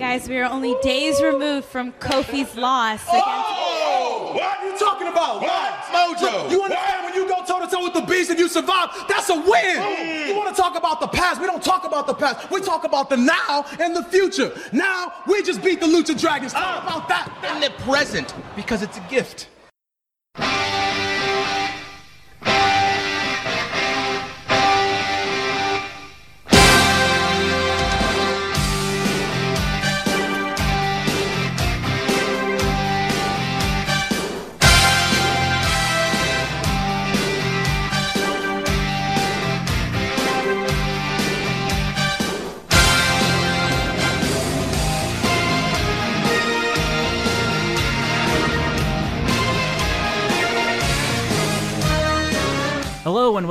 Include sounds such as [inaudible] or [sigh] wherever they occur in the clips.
Guys, we are only days removed from Kofi's loss against. Oh! What are you talking about? What? Mojo. You understand when you go toe to toe with the beast and you survive? That's a win. Mm. You want to talk about the past? We don't talk about the past. We talk about the now and the future. Now we just beat the Lucha Dragons. Talk ah. about that. In the present, because it's a gift.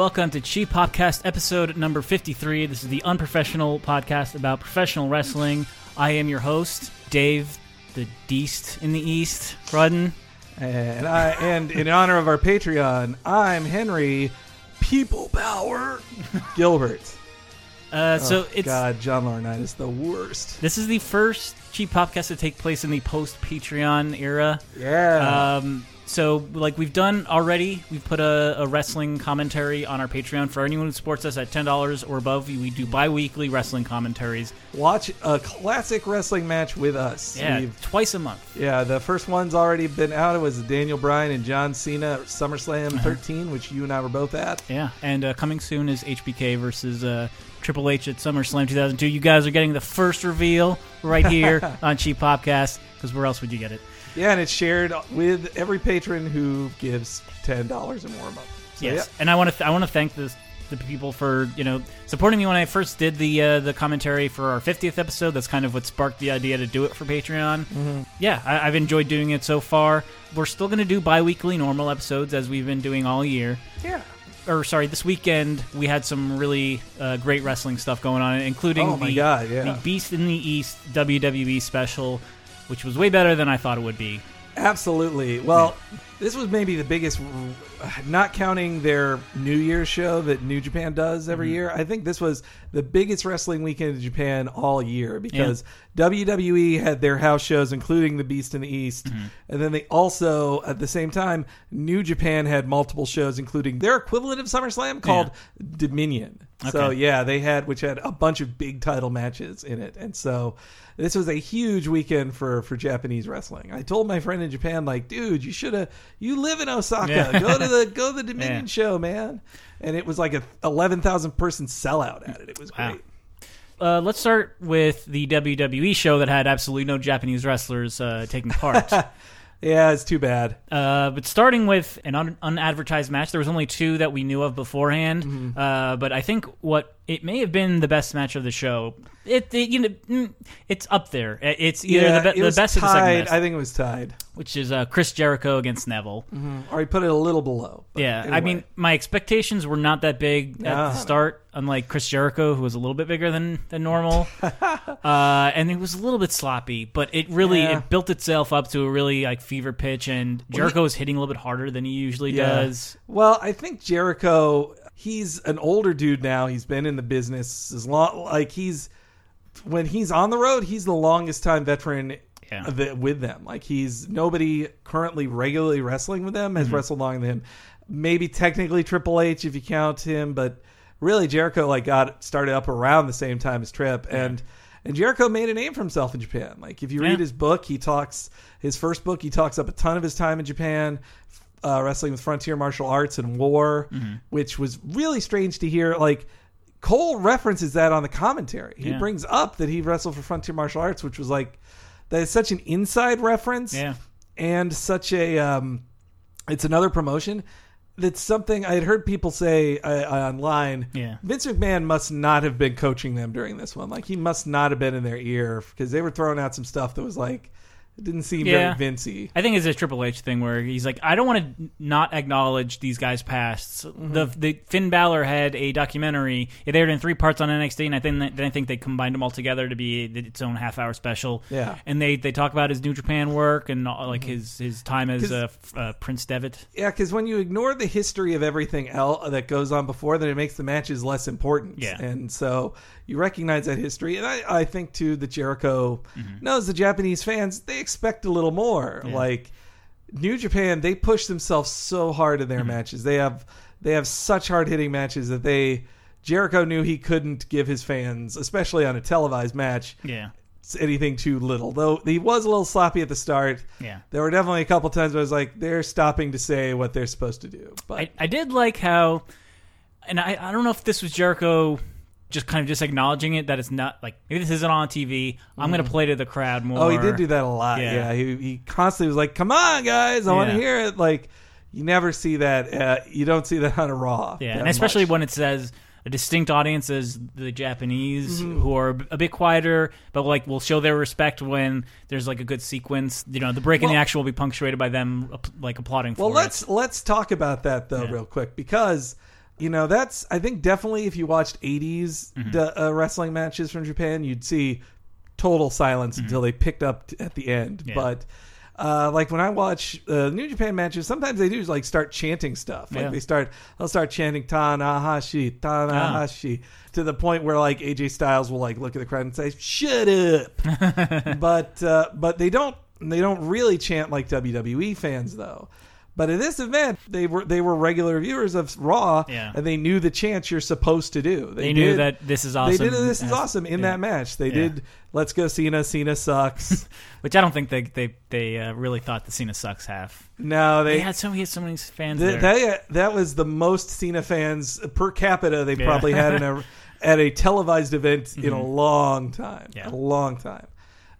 Welcome to Cheap Podcast episode number 53. This is the unprofessional podcast about professional wrestling. I am your host, Dave, the Deast in the East, Rudden. And I and in honor of our Patreon, I'm Henry People Power Gilbert. [laughs] Uh, so Oh, it's God, John Laurinaitis, the worst. this is the first Cheap Podcast to take place in the post Patreon era. Yeah. Um, so, like we've done already, we've put a, a wrestling commentary on our Patreon. For anyone who supports us at $10 or above, we do bi weekly wrestling commentaries. Watch a classic wrestling match with us. Yeah, We've- twice a month. yeah. The first one's already been out. It was Daniel Bryan and John Cena at SummerSlam Uh-huh. 13, which you and I were both at. Yeah, and uh, coming soon is HBK versus uh, Triple H at SummerSlam 2002. You guys are getting the first reveal right here [laughs] on Cheap Podcast because where else would you get it? Yeah, and it's shared with every patron who gives ten dollars or more a month. So, yes, yeah. and I want to th- I want to thank this the people for you know supporting me when I first did the uh, the commentary for our 50th episode. That's kind of what sparked the idea to do it for Patreon. Mm-hmm. Yeah, I, I've enjoyed doing it so far. We're still going to do bi-weekly normal episodes as we've been doing all year. Yeah. Or sorry, this weekend we had some really uh, great wrestling stuff going on, including Oh the, God, yeah. the Beast in the East WWE special, which was way better than I thought it would be. Absolutely. Well, this was maybe the biggest, not counting their New Year's show that New Japan does every Mm-hmm. year. I think this was the biggest wrestling weekend in Japan all year because WWE had their house shows, including the Beast in the East, Mm-hmm. and then they also, at the same time, New Japan had multiple shows, including their equivalent of SummerSlam called Dominion. So yeah, they had which had a bunch of big title matches in it, and so this was a huge weekend for for Japanese wrestling. I told my friend in Japan, like, dude, you should have. You live in Osaka. Yeah. Go to the go to the [laughs] Dominion Yeah. show, man. And it was like a eleven thousand person sellout at it. It was Wow. great. Uh, let's start with the WWE show that had absolutely no Japanese wrestlers uh, taking part. [laughs] Yeah, it's too bad. Uh, but starting with an un- unadvertised match, there was only two that we knew of beforehand. Mm-hmm. Uh, but I think what it may have been the best match of the show. It, it you know mm, it's up there. It's either yeah, the, be- it the best or the tied. second best, I think it was tied, which is uh, Chris Jericho against Neville. or he put it a little below. Yeah, I mean, my expectations were not that big at No, the no. start. Unlike Chris Jericho, who was a little bit bigger than than normal, [laughs] uh, and it was a little bit sloppy. But it really Yeah. it built itself up to a really like fever pitch, and Jericho was hitting a little bit harder than he usually Yeah. does. Well, I think Jericho, he's an older dude now. He's been in the business as long, like he's when he's on the road, he's the longest time veteran Yeah. with them. Like he's nobody currently regularly wrestling with them has Mm-hmm. wrestled longer than him. Maybe technically Triple H if you count him, but really Jericho like got started up around the same time as Trip and. And Jericho made a name for himself in Japan. Like if you read Yeah. his book, he talks his first book. He talks up a ton of his time in Japan, uh, wrestling with frontier martial arts and war, Mm-hmm. which was really strange to hear. Like Cole references that on the commentary. He Yeah. brings up that he wrestled for frontier martial arts, which was like that is such an inside reference Yeah. and such a um, it's another promotion. That's something I had heard people say uh, online. Yeah. Vince McMahon must not have been coaching them during this one. Like he must not have been in their ear because they were throwing out some stuff that was like It didn't seem Yeah. very Vincey. I think it's a Triple H thing where he's like, I don't want to not acknowledge these guys' pasts. Mm-hmm. The the Finn Balor had a documentary. It aired in three parts on NXT, and I think that, then I think they combined them all together to be its own half hour special. Yeah. Mm-hmm. and they they talk about his New Japan work and all, like his his time as 'Cause- uh, f- uh, Prince Devitt. Yeah, because when you ignore the history of everything else that goes on before, then it makes the matches less important. Yeah. and so you recognize that history, and I, I think too that Jericho mm-hmm. knows the Japanese fans they expect a little more. Like New Japan, they push themselves so hard in their mm-hmm. matches. They have they have such hard hitting matches that they Jericho knew he couldn't give his fans, especially on a televised match, Yeah, anything too little. Though he was a little sloppy at the start. yeah. There were definitely a couple times where I was like, they're stopping to say what they're supposed to do. But I, I did like how, and I, I don't know if this was Jericho just kind of just acknowledging it that it's not like maybe this isn't on TV. I'm going to play to the crowd more. Oh, he did do that a lot. Yeah. Yeah, he, he constantly was like, "Come on, guys, I want to Yeah. hear it." Like, you never see that. Uh, you don't see that on a Raw. Yeah, that and especially much. when it says a distinct audience is the Japanese Mm-hmm. who are a bit quieter, but like will show their respect when there's like a good sequence. You know, the break in the Well- action will be punctuated by them like applauding Well, it. let's let's talk about that though, real quick, because you know that's I think definitely if you watched '80s Mm-hmm. d- uh, wrestling matches from Japan, you'd see total silence until they picked up t- at the end. Mm-hmm. Yeah. But uh, like when I watch uh, New Japan matches, sometimes they do like start chanting stuff. Like Yeah. they start, they'll start chanting Tanahashi, Tanahashi, Ah. to the point where like AJ Styles will like look at the crowd and say, "Shut up." [laughs] but uh, but they don't they don't really chant like WWE fans though. But at this event, they were they were regular viewers of Raw, Yeah. and they knew the chance you're supposed to do. they knew did- that this is awesome. They did this is awesome in yeah. that match. They Yeah. did Let's Go Cena. Cena sucks. [laughs] which I don't think they they they uh, really thought the Cena sucks half. no, they They had so had so many fans Th- there. that that was the most Cena fans per capita they probably had in a [laughs] at a televised event in a long time. Mm-hmm. Yeah. A long time.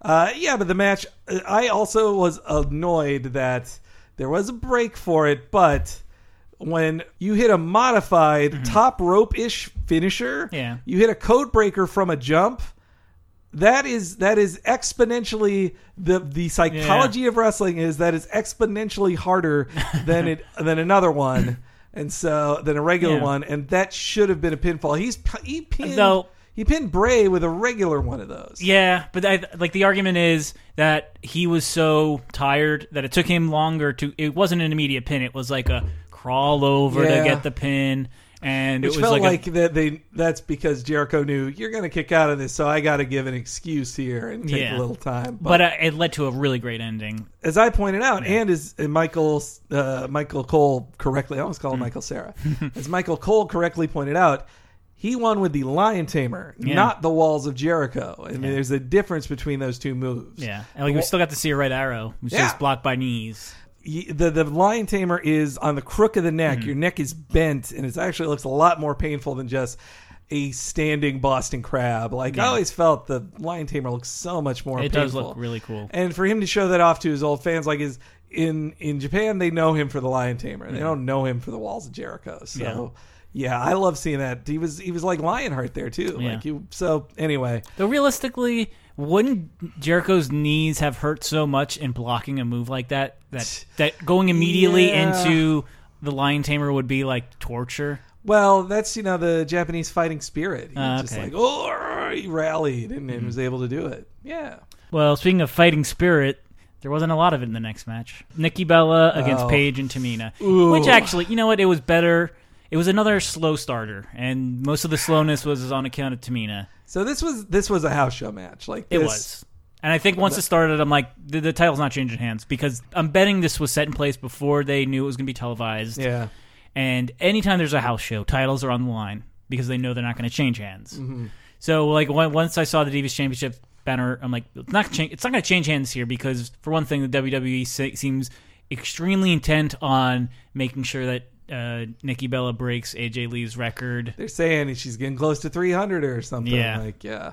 Uh, yeah, but the match. I also was annoyed that there was a break for it, but when you hit a modified top rope ish finisher, Mm-hmm. Yeah. you hit a code breaker from a jump. That is that is exponentially the the psychology of wrestling is that is exponentially harder [laughs] than it than another one, and so than a regular Yeah. one, and that should have been a pinfall. He's he pinned Though- he pinned Bray with a regular one of those. Yeah, but I, like the argument is that he was so tired that it took him longer to. It wasn't an immediate pin. It was like a crawl over Yeah. to get the pin, and Which it was felt like, like, a, that they that's because Jericho knew you're going to kick out of this, so I got to give an excuse here and take Yeah. a little time. but uh, it led to a really great ending. as I pointed out, and as and Michael uh, Michael Cole correctly, I almost call him Hmm. Michael Sarah, [laughs] as Michael Cole correctly pointed out, he won with the Lion Tamer, Yeah. not the Walls of Jericho. I mean, there's a difference between those two moves. Yeah, and like we still got to see a red arrow, which Yeah. is blocked by knees. The the lion tamer is on the crook of the neck. Mm-hmm. Your neck is bent, and it actually looks a lot more painful than just a standing Boston crab. Like I always felt the lion tamer looks so much more. It painful. does look really cool. and for him to show that off to his old fans, like his in in Japan, they know him for the lion tamer. They don't know him for the walls of Jericho. So. Yeah. I love seeing that. He was he was like Lionheart there too. Yeah. Like you. So anyway, Though realistically, wouldn't Jericho's knees have hurt so much in blocking a move like that that [sighs] that going immediately Yeah. into the lion tamer would be like torture? Well, that's you know the Japanese fighting spirit. He's Ah, just okay. like oh, he rallied and, and was able to do it. Yeah. Well, speaking of fighting spirit, there wasn't a lot of it in the next match. Nikki Bella against Oh. Paige and Tamina, Ooh. which actually, you know what, it was better. It was another slow starter, and most of the slowness was on account of Tamina. So this was this was a house show match. Like It was. And I think once it started, I'm like, the, the title's not changing hands because I'm betting this was set in place before they knew it was going to be televised. Yeah. And anytime there's a house show, titles are on the line because they know they're not going to change hands. Mm-hmm. So, like, once I saw the Divas Championship banner, I'm like, it's not change, it's not going to change hands here because, for one thing, the WWE se- seems extremely intent on making sure that uh, Nikki Bella breaks AJ Lee's record. They're saying she's getting close to 300 or something. Yeah. Like yeah.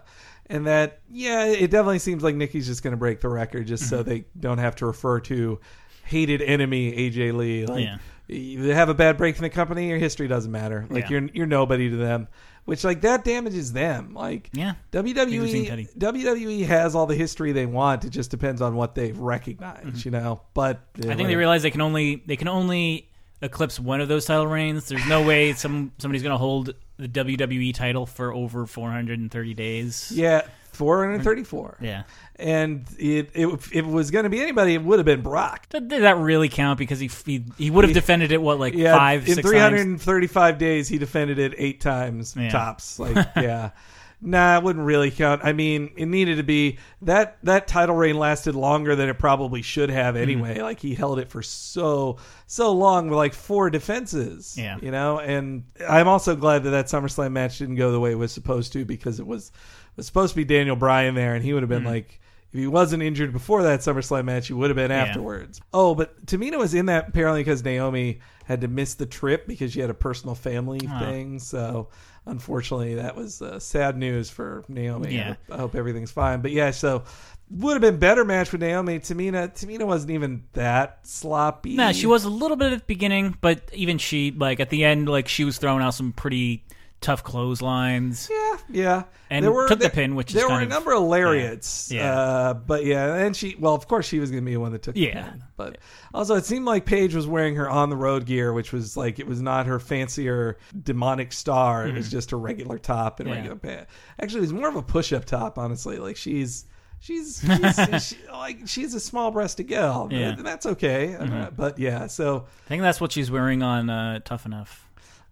And that yeah, it definitely seems like Nikki's just going to break the record just Mm-hmm. so they don't have to refer to hated enemy AJ Lee. Like Yeah. you have a bad break in the company, your history doesn't matter. Like Yeah. you're you're nobody to them. which like that damages them. Like Yeah. WWE WWE has all the history they want. It just depends on what they recognize, you know. But Mm-hmm. I think they realize they can only they can only eclipse one of those title reigns. There's no way some somebody's going to hold the WWE title for over 430 days. yeah, 434. Yeah. And it, it if it was going to be anybody, it would have been Brock. Did did that really count? Because he he, he would have defended it what like Yeah, five in six 335 days, he defended it eight times Yeah. tops. Like, yeah, [laughs] nah, it wouldn't really count. I mean, it needed to be that that title reign lasted longer than it probably should have Mm-hmm. anyway. Like, he held it for so so long with like four defenses. Yeah. you know. And I'm also glad that that SummerSlam match didn't go the way it was supposed to because it was it was supposed to be Daniel Bryan there, and he would have been like. If he wasn't injured before that SummerSlam match, he would have been afterwards. Oh, but Tamina was in that apparently because Naomi had to miss the trip because she had a personal family thing. So unfortunately, that was uh, sad news for Naomi. Yeah. I, hope everything's fine. But yeah, so would have been better match with Naomi. Tamina, Tamina wasn't even that sloppy. No, she was a little bit at the beginning, but even she like at the end, like she was throwing out some pretty tough clotheslines. Yeah, yeah. And took the pin, which is there were a of- number of lariats. Yeah. Yeah. Uh, but yeah, and she well, of course, she was going to be the one that took the Yeah. pin. But also, it seemed like Paige was wearing her on the road gear, which was like it was not her fancier demonic star. It was just her regular top and Mm-hmm. Yeah. regular pants. Actually, it was more of a push up top. Honestly, like she's. She's, [laughs] she's she, like she's a small breasted gal. Yeah. Mm-hmm. Uh, That's okay. Uh, but yeah, so I think that's what she's wearing on uh, Tough Enough.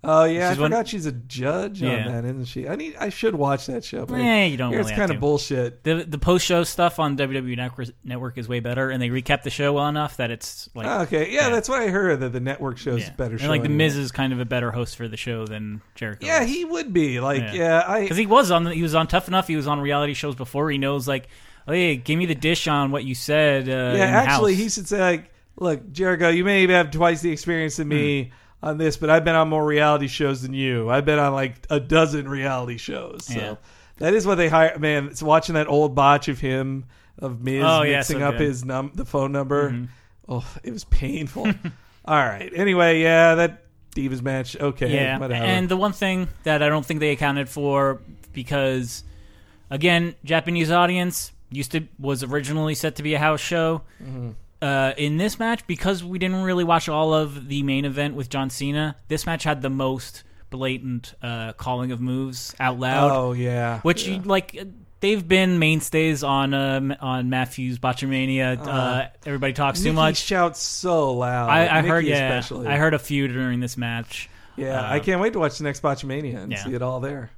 Oh yeah, She's I one- forgot she's a judge Yeah. on that, isn't she? I need, I should watch that show. But Eh, you don't It's really have kind to. of bullshit. The the post show stuff on WWE Network, Network is way better, and they recap the show well enough that it's like Oh, okay, yeah, Yeah. that's what I heard. That the network shows yeah. better. And show like the anyway. Miz is kind of a better host for the show than Jericho. Yeah, he would be like, Yeah. yeah, I. because he was on he was on Tough Enough. He was on reality shows before. He knows like, oh yeah, give me the dish on what you said. Uh, yeah, in actually, house. he should say like, look, Jericho, you may have twice the experience than Hmm. me on this, but I've been on more reality shows than you. I've been on like a dozen reality shows. So Yeah. that is what they hire. Man, it's watching that old botch of him of Miz Oh, yeah, mixing so up good. Mm-hmm. his num the phone number. Oh, it was painful. [laughs] All right. Anyway, yeah, that Divas match. Okay, Yeah, whatever. and the one thing that I don't think they accounted for because, again, Japanese audience used to was originally set to be a house show. Mm-hmm. Uh, in this match, because we didn't really watch all of the main event with John Cena, this match had the most blatant uh, calling of moves out loud, oh yeah, which yeah. you, like. They've been mainstays on um, on Maffew's Botchamania. Uh, everybody talks too Nikki much. shouts so loud. I, I heard, yeah, especially. I heard a few during this match. Yeah, Uh, I can't wait to watch the next Botchamania and Yeah. see it all there.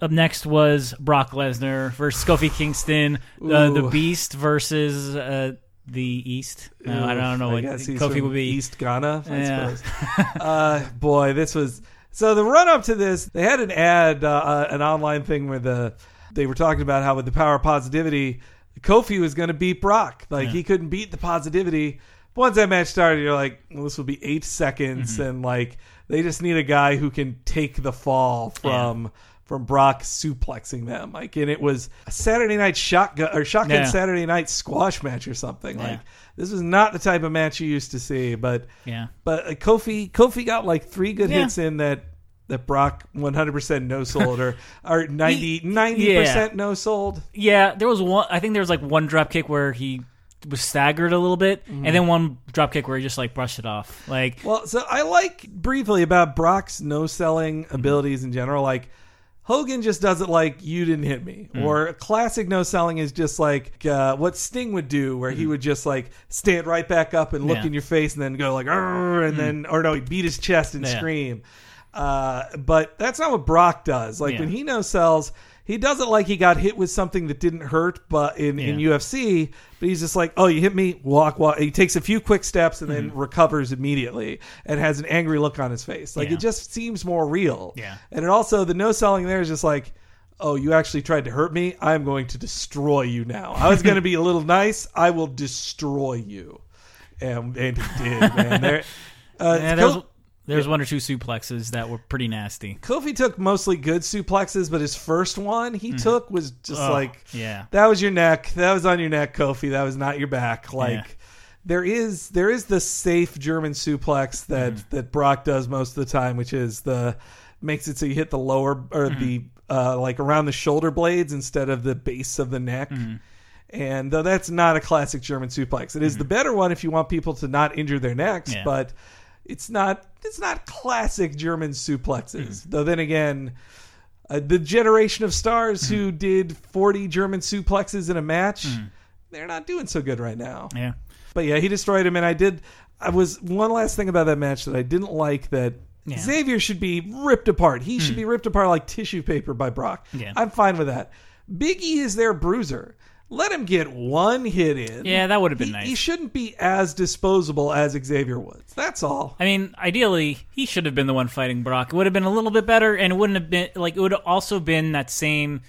Up next was Brock Lesnar versus Kofi Kingston, uh, the Beast versus uh, the East. No, I don't know what guess he's Kofi from would be. East Ghana, I Yeah. suppose. [laughs] uh, boy, this was so. The run up to this, they had an ad, uh, uh, an online thing where the they were talking about how with the power of positivity, Kofi was going to beat Brock. Like he couldn't beat the positivity. But once that match started, you're like, well, this will be eight seconds, Mm-hmm. and like they just need a guy who can take the fall from. From Brock suplexing them, like, and it was a Saturday night shotgun or shotgun Yeah. Saturday night squash match or something. Yeah. Like, this was not the type of match you used to see. But Yeah. but uh, Kofi Kofi got like three good Yeah. hits in that that Brock 100% no sold or or [laughs] 90 90% Yeah. no sold. Yeah, there was one. I think there was like one drop kick where he was staggered a little bit, Mm-hmm. and then one drop kick where he just like brushed it off. Like, Well, so I like briefly about Brock's no selling Mm-hmm. abilities in general like Hogan just does it like you didn't hit me, Mm. or classic no selling is just like uh, what Sting would do, where he would just like stand right back up and look. Yeah. Mm. in your face, and then go like, and then or no, he beat his chest and Yeah. scream. Uh, but that's not what Brock does. Like Yeah. when he no sells, he does it like he got hit with something that didn't hurt, but in, in UFC, but he's just like, oh, you hit me, walk, walk. He takes a few quick steps and then recovers immediately and has an angry look on his face. Like Mm-hmm. Yeah. it just seems more real. Yeah. And it also, the no selling there is just like, oh, you actually tried to hurt me. I'm going to destroy you now. I was going to be a little nice. I will destroy you. And, and he did, man. There, uh, [laughs] yeah, there was, Ko- there was one or two suplexes that were pretty nasty. Kofi took mostly good suplexes, but his first one he took was just Oh, like yeah. that was your neck. That was on your neck, Kofi. That was not your back. Like Yeah. there is there is the safe German suplex that Mm-hmm. that Brock does most of the time, which is the makes it so you hit the lower or the uh, like around the shoulder blades instead of the base of the neck. And though that's not a classic German suplex, it is the better one if you want people to not injure their necks. Yeah. But it's not it's not classic German suplexes. Hmm. Though then again, uh, the generation of stars who hmm. did 40 German suplexes in a match, hmm. they're not doing so good right now. Yeah. But yeah, he destroyed him, and I did. I was one last thing about that match that I didn't like that Yeah. Xavier should be ripped apart. He should be ripped apart like tissue paper by Brock. Yeah. I'm fine with that. Big E is their bruiser. Let him get one hit in. Yeah, that would have been He- nice. He shouldn't be as disposable as Xavier Woods. That's all. I mean, ideally, he should have been the one fighting Brock. It would have been a little bit better, and it wouldn't have been like it would have also been that same.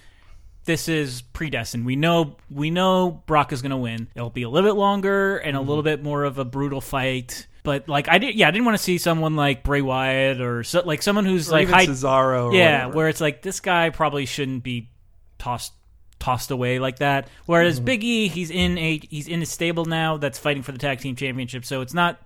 This is predestined. We know we know Brock is going to win. It'll be a little bit longer and a Mm-hmm. little bit more of a brutal fight. But like I did, yeah, I didn't want to see someone like Bray Wyatt or so, like someone who's Or like high, Cesaro. Or yeah, whatever. where it's like this guy probably shouldn't be tossed tossed away like that. Whereas Mm-hmm. Big E, he's in a he's in a stable now that's fighting for the tag team championship, so it's not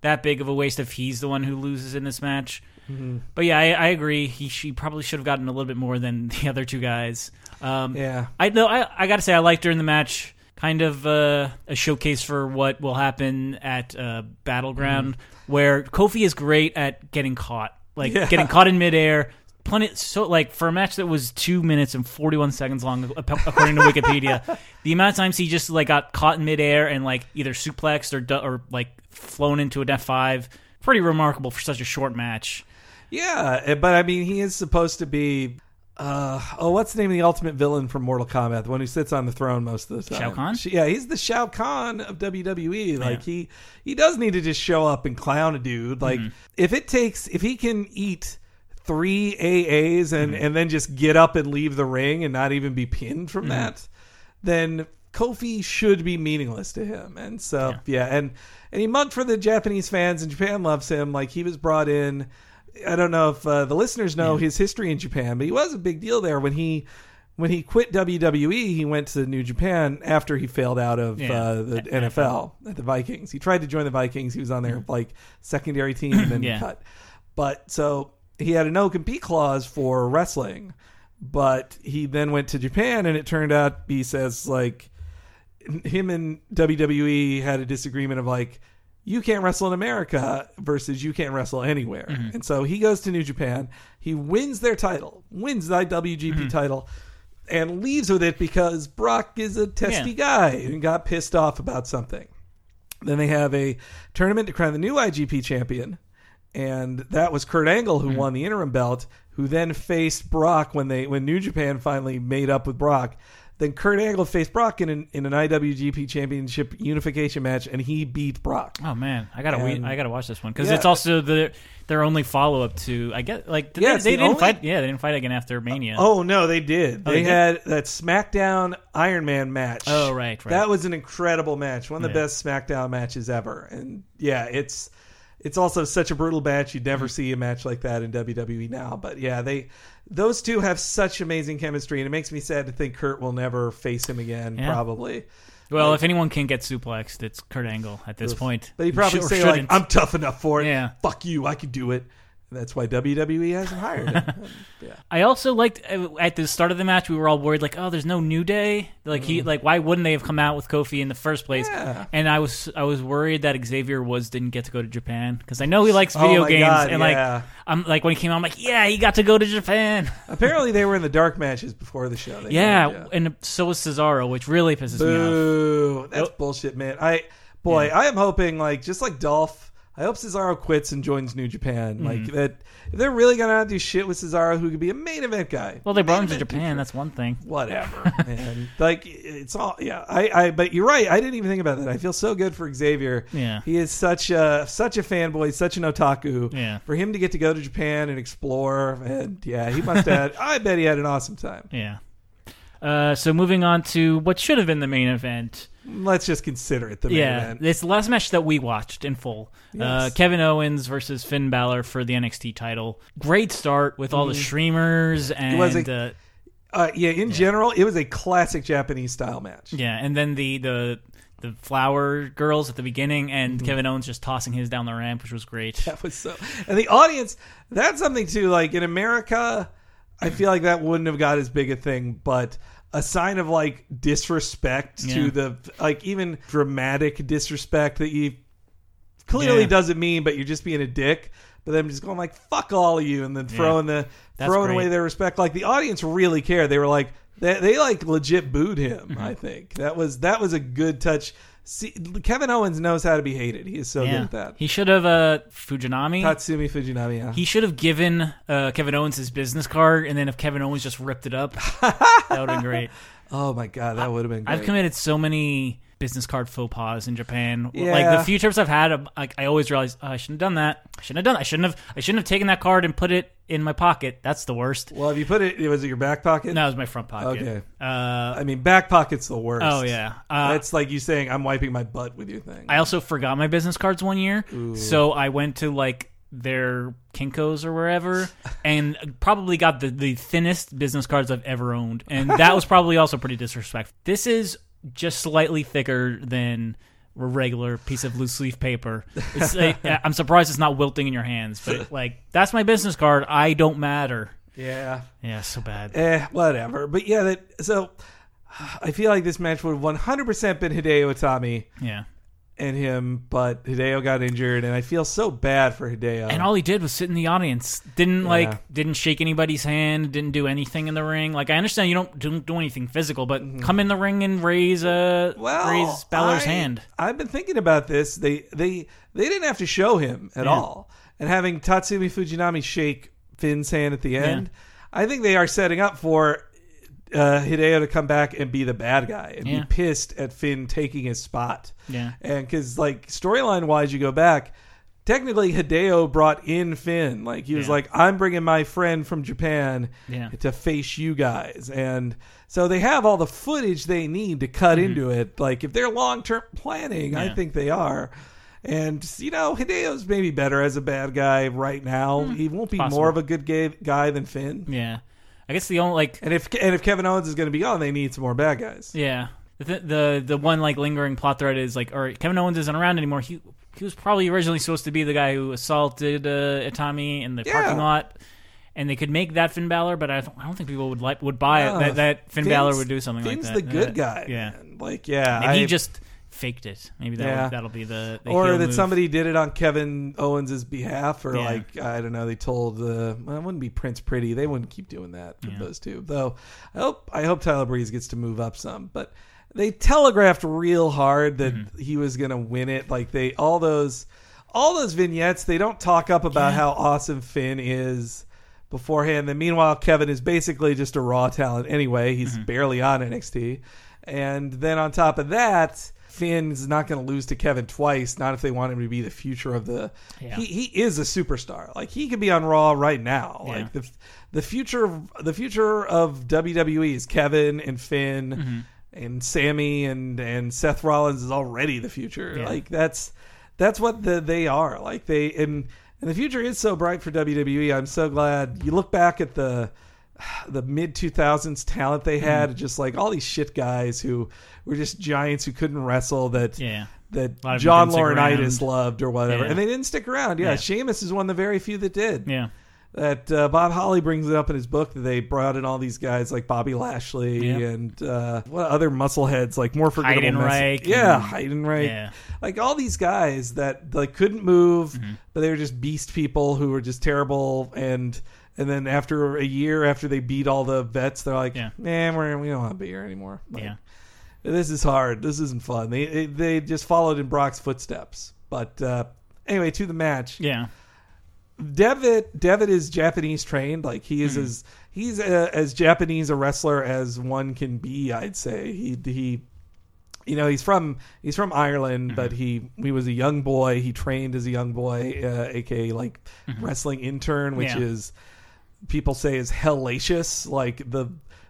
that big of a waste if he's the one who loses in this match. Mm-hmm. But yeah, I, I agree. He she probably should have gotten a little bit more than [laughs] the other two guys. Um, Yeah. I know. I, I got to say, I liked during the match, kind of uh, a showcase for what will happen at uh, Battleground, where Kofi is great at getting caught, like Yeah. getting caught in midair. Plenty, so like for a match that was two minutes and forty one seconds long, according to Wikipedia, [laughs] the amount of times he just like got caught in midair and like either suplexed or or like flown into an F five, pretty remarkable for such a short match. Yeah, eh, but I mean, he is supposed to be. Uh, oh, what's the name of the ultimate villain from Mortal Kombat? The one who sits on the throne most of the time. Shao Kahn? Yeah, he's the Shao Kahn of WWE. Like he he does need to just show up and clown a dude. Like Mm-hmm. if it takes if he can eat three AAs and Mm-hmm. and then just get up and leave the ring and not even be pinned from Mm-hmm. that, then Kofi should be meaningless to him. And so yeah, and and he mugged for the Japanese fans and Japan loves him. Like he was brought in. I don't know if uh, the listeners know his history in Japan, but he was a big deal there when he when he quit WWE. He went to New Japan after he failed out of Yeah. uh, the [laughs] NFL at the Vikings. He tried to join the Vikings. He was on their like secondary team and then [clears throat] Yeah. cut. But so he had a no compete clause for wrestling, but he then went to Japan, and it turned out he says like him and WWE had a disagreement of like you can't wrestle in America versus you can't wrestle anywhere. Mm-hmm. And so he goes to New Japan, he wins their title, wins the IWGP Mm-hmm. title, and leaves with it because Brock is a testy Yeah. guy and got pissed off about something. Then they have a tournament to crown the new IGP champion, and that was Kurt Angle Mm-hmm. who won the interim belt, who then faced Brock when they when New Japan finally made up with Brock. Then Kurt Angle faced Brock in an, in an IWGP Championship unification match, and he beat Brock. Oh man, I gotta. And- I gotta watch this one because Yeah. it's also the their only follow up to. I get like Yeah, they, they the didn't only- fight. Yeah, they didn't fight again after Mania. Oh no, they did. Oh, they, they did? had that SmackDown Iron Man match. Oh, right, right. That was an incredible match, one of the Yeah. best SmackDown matches ever. And yeah, it's it's also such a brutal match. You'd never see a match like that in WWE now. But yeah, they those two have such amazing chemistry, and it makes me sad to think Kurt will never face him again. Yeah. Probably. well, if anyone can get suplexed, it's Kurt Angle at this point. But he probably Should- say like, "I'm tough enough for it. Yeah. Fuck you, I can do it." That's why WWE hasn't hired him. [laughs] yeah. I also liked uh, at the start of the match we were all worried like oh there's no new day like he like why wouldn't they have come out with Kofi in the first place Mm. Yeah. and I was I was worried that Xavier Woods didn't get to go to Japan because I know he likes Oh video my games God, and yeah. like I'm like when he came out I'm like yeah he got to go to Japan [laughs] Apparently, they were in the dark matches before the show. Yeah, said, and so was Cesaro which really pisses me off That's Oh. bullshit, man. I boy, I am hoping like just like Dolph. I hope Cesaro quits and joins New Japan. Mm-hmm. Like that, if they're really gonna do shit with Cesaro, who could be a main event guy. well they brought him to Japan feature. that's one thing whatever, [laughs] man. Like it's all yeah. I, I but you're right. I didn't even think about that. I feel so good for Xavier. Yeah. he is such a such a fanboy, such an otaku. Yeah. for him to get to go to Japan and explore, and yeah, he must have. [laughs] I bet he had an awesome time. yeah uh, so moving on to what should have been the main event Let's just consider it the main Yeah, event. it's the last match that we watched in full. Uh, Kevin Owens versus Finn Balor for the NXT title. Great start with all the streamers and Mm-hmm. was a- uh, Uh, yeah, in general, it was a classic Japanese style match. Yeah, and then the the the flower girls at the beginning, and Mm-hmm. Kevin Owens just tossing his down the ramp, which was great. That was so. And the audience, that's something too. Like in America, I feel like that wouldn't have got as big a thing, but a sign of like disrespect Yeah. to the like even dramatic disrespect that you clearly Yeah. doesn't mean, but you're just being a dick. But then just going like fuck all of you, and then throwing the That's throwing great. away their respect. Like the audience really cared. They were like they, they like legit booed him. Mm-hmm. I think that was that was a good touch. See, Kevin Owens knows how to be hated. He is so good at that. he should have uh Fujinami. Tatsumi Fujinami. Yeah. He should have given uh, Kevin Owens his business card, and then if Kevin Owens just ripped it up, [laughs] that would have been great. Oh my god, that would have been great. I've committed so many business card faux pas in Japan. Yeah. Like the few trips I've had, like I always realize oh, I shouldn't have done that. I shouldn't have done. I shouldn't have. I shouldn't have taken that card and put it in my pocket. That's the worst. well, if you put it, was it your back pocket? No, it was my front pocket. Okay. Uh, I mean, back pocket's the worst. oh yeah. Uh, That's like you saying I'm wiping my butt with your thing. I also forgot my business cards one year, so I went to like their Kinkos or wherever, [laughs] and probably got the, the thinnest business cards I've ever owned, and that was probably also pretty disrespectful. This is just slightly thicker than a regular piece of loose leaf paper. It's [laughs] like, I'm surprised it's not wilting in your hands, but [laughs] like that's my business card. I don't matter. yeah. Yeah, so bad. Eh, whatever. But yeah, that so I feel like this match would have 100% been Hideo Itami Yeah. And him, but Hideo got injured, and I feel so bad for Hideo. And all he did was sit in the audience. Didn't Yeah. like didn't shake anybody's hand. Didn't do anything in the ring. Like I understand you don't don't do anything physical, but come in the ring and raise uh Mm-hmm. well, raise Balor's I- hand. I've been thinking about this. They they they didn't have to show him at Yeah. all, and having Tatsumi Fujinami shake Finn's hand at the end, I think they are setting up for uh, Hideo to come back and be the bad guy and Yeah. be pissed at Finn taking his spot. Yeah. and because like storyline wise, you go back. Technically, Hideo brought in Finn. Like he was Yeah. like, "I'm bringing my friend from Japan Yeah. to face you guys," and so they have all the footage they need to cut into it. Like if they're long term planning, I Mm-hmm. Think they are. And you know, Hideo's maybe better as a bad guy right now. he won't be Mm. possible. more of a good gay, guy than Finn. Yeah. I guess the only like And if and if Kevin Owens is going to be gone, they need some more bad guys. yeah the the the one like lingering plot thread is like all right Kevin Owens isn't around anymore. He he was probably originally supposed to be the guy who assaulted uh, Itami in the Yeah. parking lot. And they could make that Finn Balor, but I don't, I don't think people would like would buy it Uh, that, that Finn Finn's- Balor would do something Finn's like that. He's the good Uh, guy. Yeah, man. Like yeah, maybe he just faked it. Maybe that Yeah. that'll be the, the or heel that move. somebody did it on Kevin Owens' behalf, or Yeah. like I don't know, they told uh, well, it wouldn't be Prince Pretty. They wouldn't keep doing that with Yeah. those two. Though I hope I hope Tyler Breeze gets to move up some, but they telegraphed real hard that Mm-hmm. he was going to win it. Like they all those all those vignettes, they don't talk up about how awesome Finn is beforehand. Then meanwhile, Kevin is basically just a raw talent anyway. He's Mm-hmm. barely on NXT, and then on top of that. Finn's not going to lose to Kevin twice. Not if they want him to be the future of the. Yeah. He, he is a superstar. Like he could be on Raw right now. Yeah. Like the the future of the future of WWE is Kevin and Finn Mm-hmm. and Sammy and and Seth Rollins is already the future. Yeah. Like that's that's what the, they are. Like they and and the future is so bright for WWE. I'm so glad you look back at the the mid 2000s talent they had Mm-hmm. just like all these shit guys who were just giants who couldn't wrestle that Yeah. that John Laurinaitis loved or whatever Yeah. and they didn't stick around yeah, Yeah. Sheamus is one of the very few that did Yeah. that uh, Bob Holly brings it up in his book that they brought in all these guys like Bobby Lashley and uh, what other muscleheads like more forgettable Heidenreich mess- yeah Heidenreich Yeah. like all these guys that like couldn't move Mm-hmm. but they were just beast people who were just terrible and and then after a year after they beat all the vets they're like Yeah. man we're, we don't want to be here anymore Like, Yeah. this is hard. This isn't fun. They they just followed in Brock's footsteps. But uh, anyway, to the match. Yeah. Devitt Devitt is Japanese trained. Like he is as he's uh as Japanese a wrestler as one can be. I'd say he he. You know he's from he's from Ireland, Hmm. but he he was a young boy. He trained as a young boy, uh, aka like wrestling intern, which. Yeah. is people say is hellacious. Like the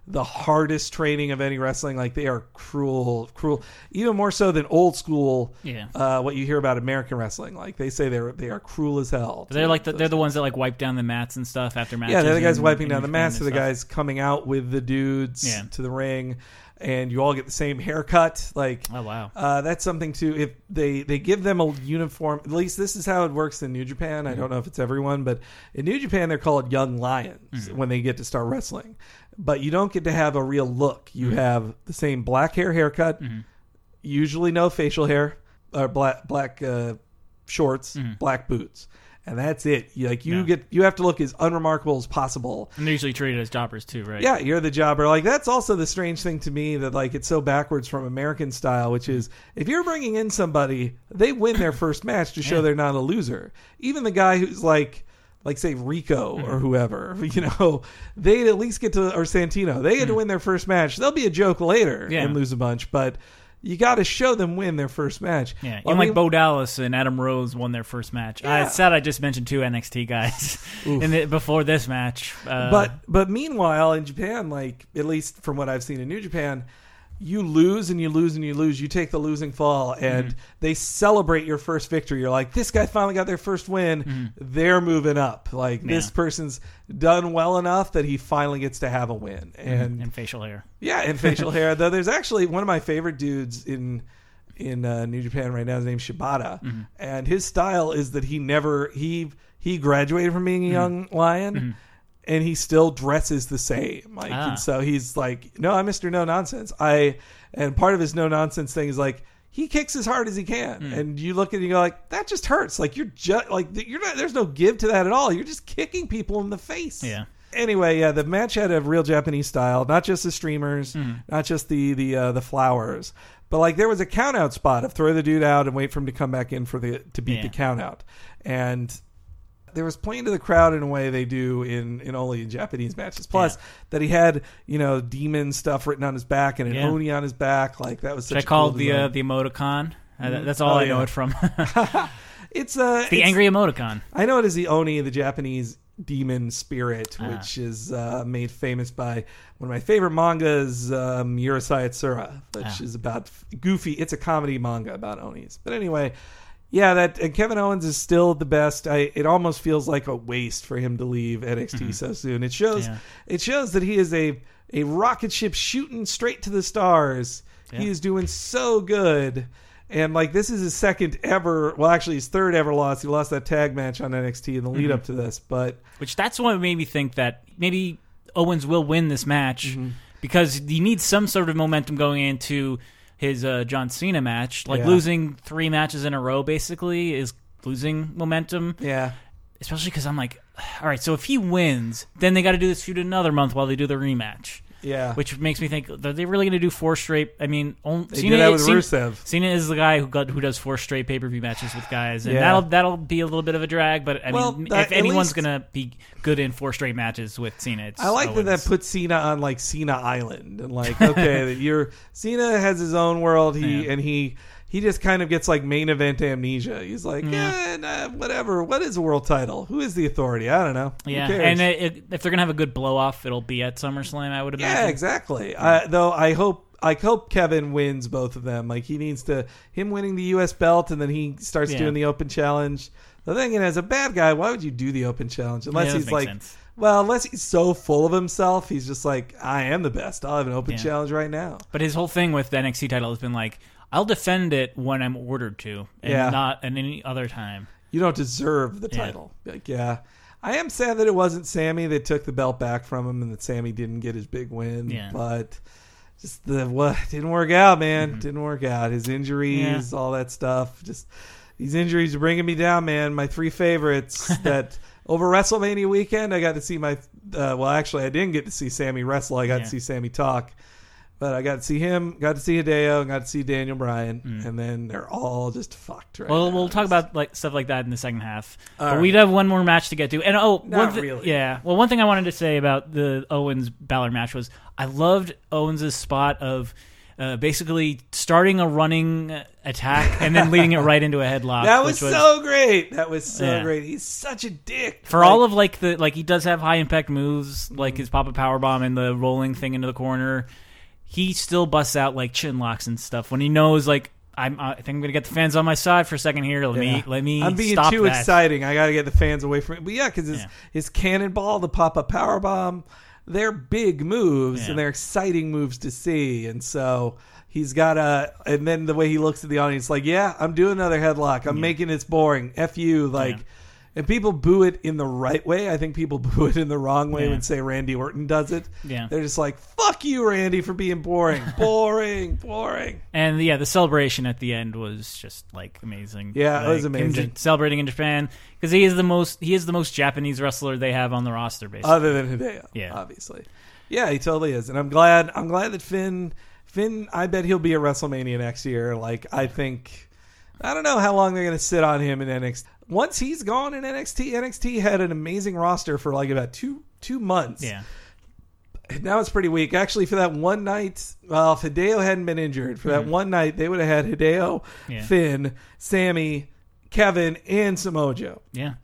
the hardest training of any wrestling. Like they are cruel, cruel, even more so than old school. Yeah. Uh, what you hear about American wrestling, like they say they're they are cruel as hell. They're like the, they're the ones that like wipe down the mats and stuff after matches. yeah, they're the guys in- wiping in down the mats. and They're the guys coming out with the dudes Yeah. to the ring, and you all get the same haircut. Like Oh wow. uh, that's something too. If they they give them a uniform, at least this is how it works in New Japan. I don't mm-hmm. know if it's everyone, but in New Japan they're called young lions mm-hmm. when they get to start wrestling. But you don't get to have a real look. You mm-hmm. have the same black hair haircut, usually no facial hair, or black black uh, shorts, black boots. And that's it. You- Like you Yeah. get, you have to look as unremarkable as possible. And they're usually treated as jobbers too, right? Yeah, you're the jobber. Like that's also the strange thing to me that like it's so backwards from American style, which is if you're bringing in somebody, they win their first match to show Yeah. they're not a loser. Even the guy who's like like say Rico hmm. or whoever, [laughs] you know, they'd at least get to or Santino, they get to hmm. win their first match. They'll be a joke later Yeah. and lose a bunch, but you got to show them win their first match. Yeah, Well, I like mean- Bo Dallas and Adam Rose won their first match. Yeah. it's sad I just mentioned two NXT guys [laughs] in the, before this match. Uh, but but meanwhile in Japan, like at least from what I've seen in New Japan, you lose and you lose and you lose. You take the losing fall, and Mm-hmm. they celebrate your first victory. You're like, this guy finally got their first win. They're moving up. Like this Mm-hmm. Person's done well enough that he finally gets to have a win. And and facial hair. yeah, and facial [laughs] hair. Though there's actually one of my favorite dudes in in uh, New Japan right now. His name's Shibata, Mm-hmm. and his style is that he never he he graduated from Mm-hmm. being a young lion. And he still dresses the same, like, Ah. and so he's like, "No, I'm Mister No Nonsense." I, and part of his no nonsense thing is like he kicks as hard as he can, Hmm. and you look at it and you go like, "That just hurts." Like you're just like you're not. There's no give to that at all. You're just kicking people in the face Yeah. anyway, yeah, the match had a real Japanese style, not just the streamers, not just the the uh, the flowers, but like there was a count out spot of throw the dude out and wait for him to come back in for the to beat Yeah. the count out, and there was playing to the crowd in a way they do in in only in Japanese matches. Plus that he had you know demon stuff written on his back and an Yeah. oni on his back, like that was such Should I a call cool the uh, the emoticon? Uh, that's all Oh, I know yeah. it from. [laughs] [laughs] it's uh the it's- angry emoticon. I know it is the Oni, the Japanese demon spirit, Ah. which is uh, made famous by one of my favorite mangas, um, Urusei Yatsura, which Ah. is about Goofy. It's a comedy manga about Onis. But anyway, yeah, that and Kevin Owens is still the best. I it almost feels like a waste for him to leave NXT so soon. It shows Yeah. it shows that he is a a rocket ship shooting straight to the stars. He is doing so good. And like this is his second ever, well, actually his third ever loss. He lost that tag match on NXT in the lead up to this, but Which that's what made me think that maybe Owens will win this match Mm-hmm. because he needs some sort of momentum going into his uh, John Cena match. Like Yeah. losing three matches in a row basically is losing momentum. yeah, Especially because I'm like, [sighs] all right, so if he wins, then they got to do this feud another month while they do the rematch. Yeah. Which makes me think, are they really going to do four straight? I mean, on, They did that with Rusev. Cena is the guy who got, who does four straight pay per view matches with guys, and Yeah. that'll that'll be a little bit of a drag. But I Well, mean, that- if anyone's least- to be good in four straight matches with Cena, it's I like that that puts Cena on like Cena Island and like okay, that [laughs] you're Cena has his own world. He Yeah. and he he just kind of gets like main event amnesia. He's like, yeah, eh, nah, whatever. What is a world title? Who is the authority? I don't know. Who yeah, cares? and it, it, if they're going to have a good blow off, it'll be at SummerSlam. I would imagine. Yeah, exactly. I, though I hope I hope Kevin wins both of them. Like he needs to him winning the U.S. belt, and then he starts Yeah. doing the Open Challenge. The thing is, as a bad guy, why would you do the Open Challenge unless Yeah, that he's makes like, sense. well, unless he's so full of himself, he's just like, I am the best. I'll have an Open Yeah. Challenge right now. But his whole thing with the NXT title has been like, I'll defend it when I'm ordered to, and Yeah. not at any other time. You don't deserve the Yeah. title. Like, yeah. I am sad that it wasn't Sammy that took the belt back from him and that Sammy didn't get his big win. Yeah. But just the what [laughs] didn't work out, man. Didn't work out. His injuries, all that stuff. Just these injuries are bringing me down, man. My three favorites [laughs] that over WrestleMania weekend, I got to see my. Uh, well, actually, I didn't get to see Sammy wrestle. I got Yeah. to see Sammy talk. But I got to see him, got to see Hideo, and got to see Daniel Bryan, and then they're all just fucked right Mm. Well, now. we'll talk about like stuff like that in the second half. All but right. we have one more match to get to. And oh, Not thi- really. Yeah. Well, one thing I wanted to say about the Owens Balor match was I loved Owens' spot of uh, basically starting a running attack and then leading it right into a [laughs] headlock. That was, which so great. That was so Yeah. great. He's such a dick. for Like, all of like the like he does have high impact moves like his pop up power bomb and the rolling thing into the corner. He still busts out like chin locks and stuff when he knows like I'm uh, I think I'm gonna get the fans on my side for a second here. Let Yeah. me let me I'm being too that. exciting. I got to get the fans away from it. But yeah, because his Yeah. his cannonball, the pop up power bomb, they're big moves Yeah. and they're exciting moves to see. And so he's got a. And then the way he looks at the audience, like, yeah, I'm doing another headlock. I'm making it boring. F you, like. And people boo it in the right way. I think people [laughs] boo it in the wrong way Yeah. when say Randy Orton does it. Yeah. They're just like, "Fuck you, Randy, for being boring, [laughs] boring, boring." And yeah, the celebration at the end was just like amazing. Yeah, it was Like, amazing. celebrating in Japan because he is the most he is the most Japanese wrestler they have on the roster. Basically, other than Hideo. Yeah. obviously. Yeah, he totally is, and I'm glad. I'm glad that Finn. Finn, I bet he'll be at WrestleMania next year. Like, I think. I don't know how long they're going to sit on him in NXT. Once he's gone in NXT, NXT had an amazing roster for like about two two months. yeah, Now it's pretty weak. Actually, for that one night, well, if Hideo hadn't been injured, for that one night, they would have had Hideo. Yeah. Finn, Sammy, Kevin, and Samoa Joe. yeah.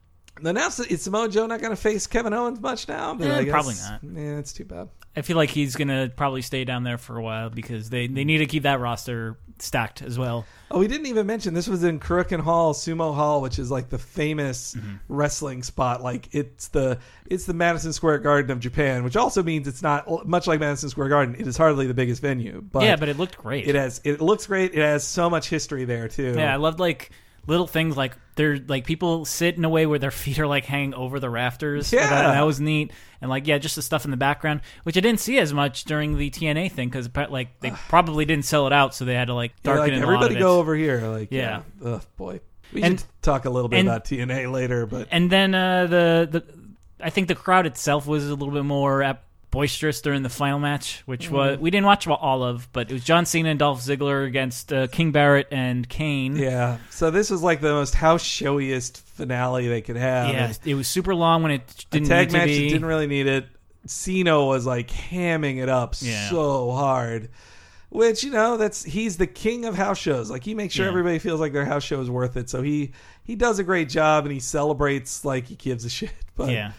Then now is Samoa Joe not going to face Kevin Owens much now? But Eh, probably not. Yeah, it's too bad. I feel like he's gonna probably stay down there for a while because they they need to keep that roster stacked as well. Oh, we didn't even mention this was in Kurokan Hall, Sumo Hall, which is like the famous Mm-hmm. wrestling spot. Like it's the it's the Madison Square Garden of Japan, which also means it's not much like Madison Square Garden. It is hardly the biggest venue, but yeah, but it looked great. it has it looks great. It has so much history there too. Yeah, I loved like little things like they're like people sit in a way where their [laughs] feet are like hanging over the rafters. Yeah. that, that was neat. And like yeah, just the stuff in the background, which I didn't see as much during the TNA thing because like they probably didn't sell it out, so they had to like darken like a lot everybody go over here. Like yeah, Yeah. Ugh, boy. We And- should talk a little bit and- about TNA later, but And then uh, the the I think the crowd itself was a little bit more ap- boisterous during the final match, which was Mm. we didn't watch all of, but it was John Cena and Dolph Ziggler against uh, King Barrett and Kane. yeah. So this was like the most house showiest finale they could have. Yeah, And it was super long when it didn't tag need to match didn't really need it. Cena was like hamming it up Yeah. so hard. Which you know, that's he's the king of house shows. Like he makes sure Yeah. everybody feels like their house show is worth it. So he he does a great job and he celebrates like he gives a shit. [laughs] But yeah.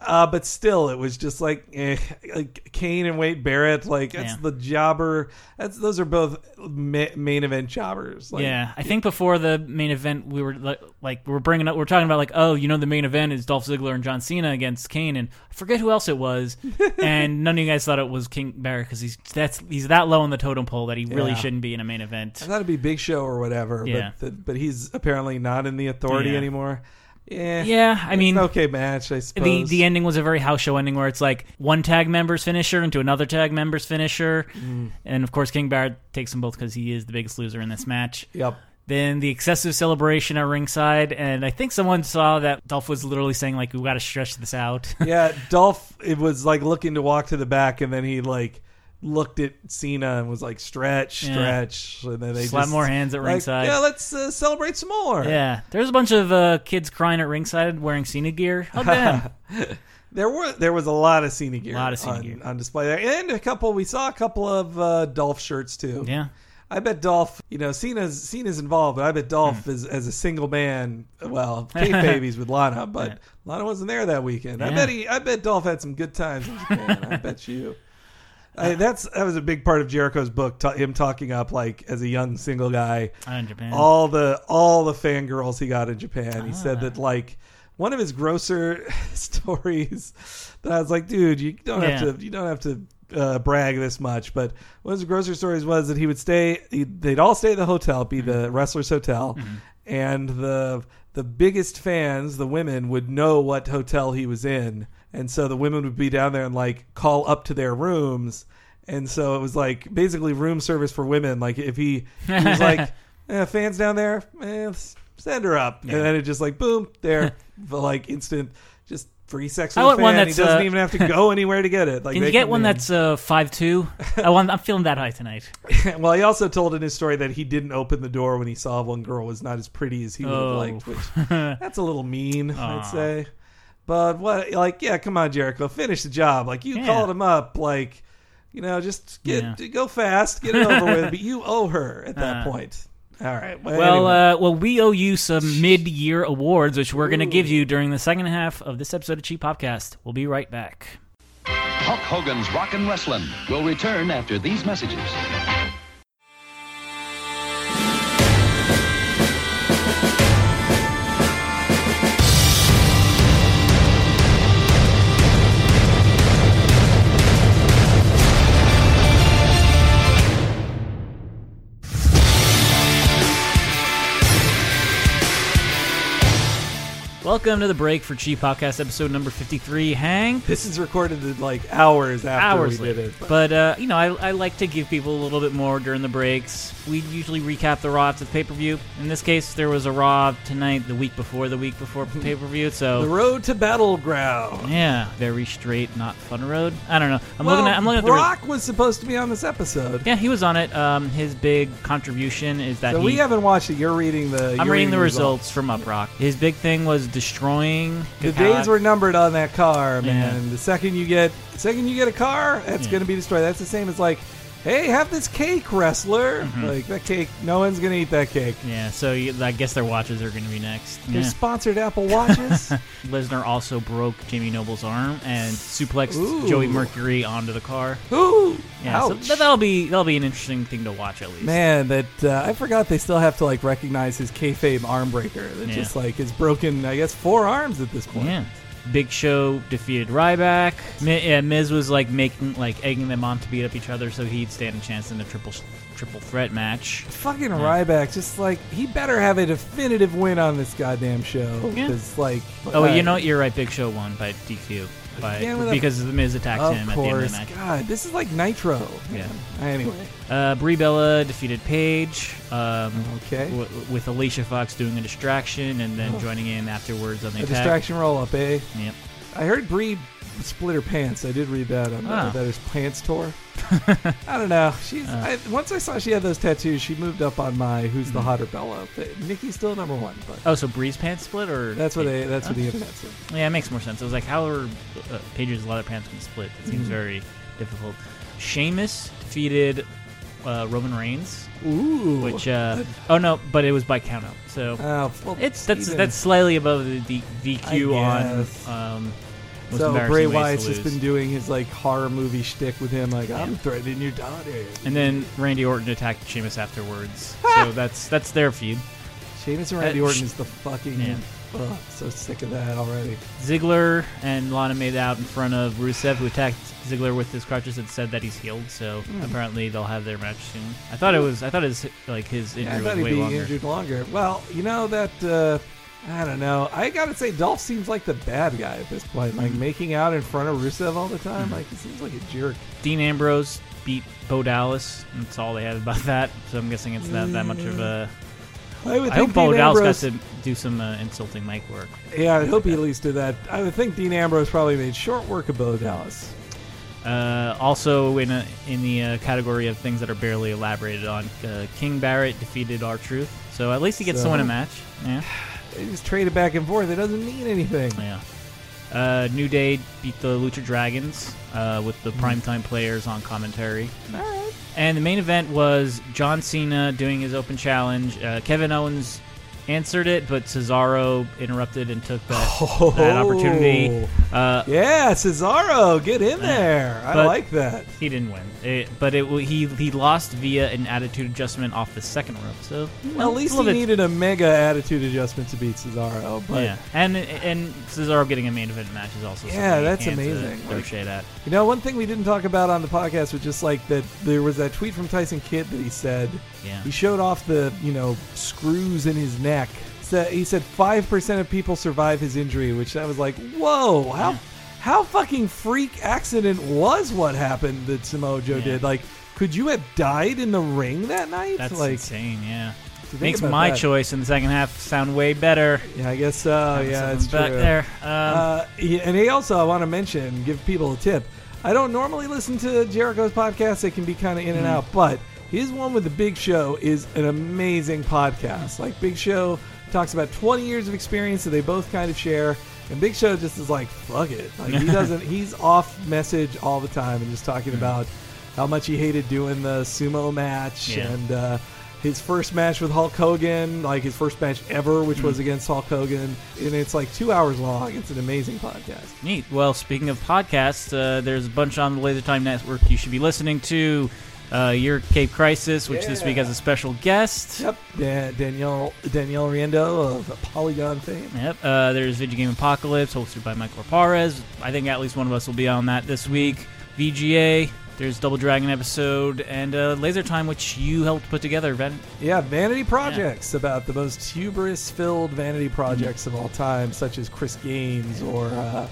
Uh, but still, it was just like, eh, like Kane and Wade Barrett. Like that's Yeah. the jobber. That's those are both ma- main event jobbers. Like, yeah, I think before the main event, we were like, like we were bringing up, we are talking about like, oh, you know, the main event is Dolph Ziggler and John Cena against Kane, and I forget who else it was, [laughs] and none of you guys thought it was King Barrett because he's that's he's that low on the totem pole that he really Yeah. shouldn't be in a main event. I thought it'd be Big Show or whatever. Yeah. But the, but he's apparently not in the authority Yeah. anymore. Yeah. Yeah, I mean, okay match, I suppose. the the ending was a very house show ending where it's like one tag member's finisher into another tag member's finisher, Mm. and of course King Barrett takes them both because he is the biggest loser in this match. Yep. Then the excessive celebration at ringside, and I think someone saw that Dolph was literally saying like, "We got to stretch this out." [laughs] Yeah, Dolph it was like looking to walk to the back, and then he like looked at Cena and was like, "Stretch, Yeah. stretch," and then they Slap just, more hands at like, ringside. Yeah, let's uh, celebrate some more. yeah, there's a bunch of uh, kids crying at ringside wearing Cena gear. Hug [laughs] them. There were there was a lot of Cena gear, Lot of Cena on, gear. on display there, and a couple. We saw a couple of uh, Dolph shirts too. yeah, I bet Dolph, you know, Cena's Cena's involved, but I bet Dolph Hmm. is as a single man. Well, [laughs] Kate babies with Lana, but. Lana wasn't there that weekend. I Yeah. bet he, I bet Dolph had some good times in Japan. I [laughs] bet you. I, that's that was a big part of Jericho's book. Ta- him talking up like as a young single guy, in Japan. all the all the fangirls he got in Japan. He Ah. said that like one of his grosser [laughs] stories that I was like, dude, you don't Yeah. have to you don't have to uh, brag this much. But one of his grosser stories was that he would stay. He, they'd all stay at the hotel, be Mm-hmm. the wrestler's hotel, and the the biggest fans, the women, would know what hotel he was in, and so the women would be down there and like call up to their rooms. And so it was like basically room service for women. Like if he, he was like, [laughs] eh, fans down there, eh, send her up, and then it just like boom, there, [laughs] for like instant, just free sex I want one fan. He that's, doesn't uh, even have to go [laughs] anywhere to get it. Like Can you get one man. that's uh, five two? I want. I'm feeling that high tonight. well, he also told in his story that he didn't open the door when he saw one girl was not as pretty as he would have Oh. liked, which that's a little mean. I'd say. But what, like, yeah, come on, Jericho, finish the job. Like you Yeah. called him up, like. You know, just get Yeah. go fast, get it over with. But [laughs] you owe her at that Uh. point. All right. Well, anyway. uh, well, we owe you some mid-year awards, which we're going to give you during the second half of this episode of Cheap Popcast. We'll be right back. Hulk Hogan's Rockin' Wrestling will return after these messages. Welcome to the break for Cheap Popcast, episode number fifty-three. Hang this is recorded like hours after hours we later. did it. But, uh, you know, I, I like to give people a little bit more during the breaks. We usually recap the Raw after the pay-per-view. In this case, there was a Raw tonight, the week before the week before [laughs] pay-per-view. So the road to battleground. yeah, very straight, not fun road. I don't know. I'm well, looking at. I'm looking at the. Brock was supposed to be on this episode. Yeah, he was on it. Um, his big contribution is that So he. we haven't watched it. You're reading the. I'm you're reading the results from Uproxx. His big thing was destroying. The days were numbered on that car, Yeah. man. The second you get, the second you get a car, that's Yeah. going to be destroyed. That's the same as like, hey, have this cake, wrestler. Mm-hmm. Like that cake, no one's to eat that cake. Yeah, so you, I guess their watches are going to be next. They're Yeah. sponsored Apple Watches. [laughs] Lesnar also broke Jamie Noble's arm and suplexed Ooh. Joey Mercury onto the car. Ooh, Yeah, so ouch. that- that'll be that'll be an interesting thing to watch at least. Man, that uh, I forgot they still have to like recognize his kayfabe arm breaker. That Yeah. just like is broken. I guess four arms at this point. Yeah. Big Show defeated Ryback. Mi- yeah, Miz was like making like egging them on to beat up each other, so he'd stand a chance in the triple triple threat match. Fucking Ryback, just like he better have a definitive win on this goddamn show. Yeah. Because like, Oh, uh, you know what? You're right. Big Show won by DQ with a- because the Miz attacked of him at the end of the match. God, this is like Nitro. Yeah. Anyway, Uh, Brie Bella defeated Paige. Um, Okay. w- with Alicia Fox doing a distraction and then joining in afterwards on the a attack. distraction roll up, eh? Yep. I heard Brie split her pants. I did read that on Ah. uh, that his pants tore. [laughs] I don't know. She's Uh. I, once I saw she had those tattoos, she moved up on my who's the hotter Bella. Nikki's still number one, but Oh, so Brie's pants split, or that's what they that's what the internet said. Yeah, it makes more sense. I was like, how are uh, Paige's leather pants can split? It seems very difficult. Sheamus defeated uh, Roman Reigns, Ooh, which uh, oh no, but it was by countout. So Oh, well, it's that's even- that's slightly above the DQ on. Um, so Bray Wyatt's just been doing his like horror movie shtick with him, like I'm threatening your daughter. And then Randy Orton attacked Sheamus afterwards. [laughs] so that's that's their feud. Sheamus and Randy Uh, Orton is the fucking. Yeah. So sick of that already. Ziggler and Lana made out in front of Rusev, who attacked Ziggler with his crutches and said that he's healed. So Hmm. apparently they'll have their match soon. I thought it was. I thought his like his Yeah, I injury thought was he'd way be longer. injured longer. Well, you know that. Uh, I don't know. I gotta say, Dolph seems like the bad guy at this point. Like Mm-hmm. making out in front of Rusev all the time. Like he seems like a jerk. Dean Ambrose beat Bo Dallas. That's all they had about that. So I'm guessing it's not that much of a. I would I hope Bo Dean Dallas Ambrose. got to do some uh, insulting mic work. Yeah, I hope he at least did that. I would think Dean Ambrose probably made short work of Bo Dallas. Uh, also in a, in the uh, category of things that are barely elaborated on, uh, King Barrett defeated R Truth. So at least he gets So- to win a match. Yeah. They just trade it back and forth. It doesn't mean anything. Yeah. Uh, New Day beat the Lucha Dragons uh, with the primetime players on commentary. All right. And the main event was John Cena doing his open challenge. Uh, Kevin Owens answered it, but Cesaro interrupted and took that, [laughs] that opportunity. Uh, Yeah, Cesaro, get in there. I like that. he didn't win, it, but it he he lost via an attitude adjustment off the second rope. So Well, at least he bit- needed a mega attitude adjustment to beat Cesaro. But yeah, and and Cesaro getting a main event match is also Yeah, something that's uh, amazing. throw Like- shade at. You know, one thing we didn't talk about on the podcast was just like that there was that tweet from Tyson Kidd that he said Yeah. he showed off the, you know, screws in his neck. So he said 5% of people survive his injury, which I was like, whoa, how how fucking freak accident was what happened that Samoa Joe Yeah. did? Like, could you have died in the ring that night? That's like, insane. Yeah, makes my that. choice in the second half sound way better. yeah, I guess so. yeah, it's true. there. Um, Uh, yeah, and he also, I want to mention, give people a tip. I don't normally listen to Jericho's podcast; they can be kind of in and out. But his one with the Big Show is an amazing podcast. Like Big Show talks about 20 years of experience that they both kind of share, and Big Show just is like, "Fuck it." Like he [laughs] doesn't. he's off message all the time and just talking about how much he hated doing the sumo match Yeah. and uh, his first match with Hulk Hogan, like his first match ever, which was against Hulk Hogan, and it's like two hours long. It's an amazing podcast. Neat. Well, speaking of podcasts, uh, there's a bunch on the Laser Time Network you should be listening to. Uh, Your Cape Crisis, which this week has a special guest. Yep, Da- Danielle Danielle Riendeau of Polygon fame. Yep. Uh, there's Video Game Apocalypse, hosted by Michael Raparez. I think at least one of us will be on that this week. VGA. There's Double Dragon episode and uh, Laser Time, which you helped put together, Ben. Yeah, vanity projects about the most hubris-filled vanity projects of all time, such as Chris Gaines or uh,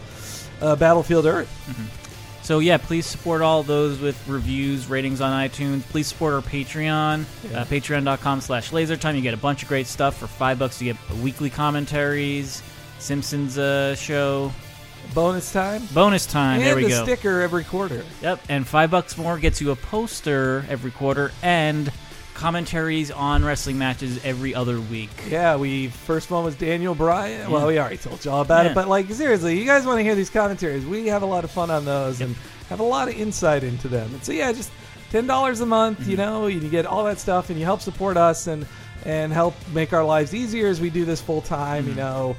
uh, Battlefield Earth. So yeah, please support all those with reviews, ratings on iTunes. Please support our Patreon, uh, patreon.com slash lasertime. You get a bunch of great stuff. For five bucks, you get weekly commentaries, Simpsons uh, show, Bonus time. bonus time. and there we the go. sticker every quarter. Yep, and five bucks more gets you a poster every quarter and commentaries on wrestling matches every other week. Yeah, we first one was Daniel Bryan. Well, we already told you all about Yeah. it, but like seriously, you guys want to hear these commentaries? We have a lot of fun on those and have a lot of insight into them. And so yeah, just ten dollars a month. Mm-hmm. You know, you get all that stuff, and you help support us and and help make our lives easier as we do this full time. Mm-hmm. You know.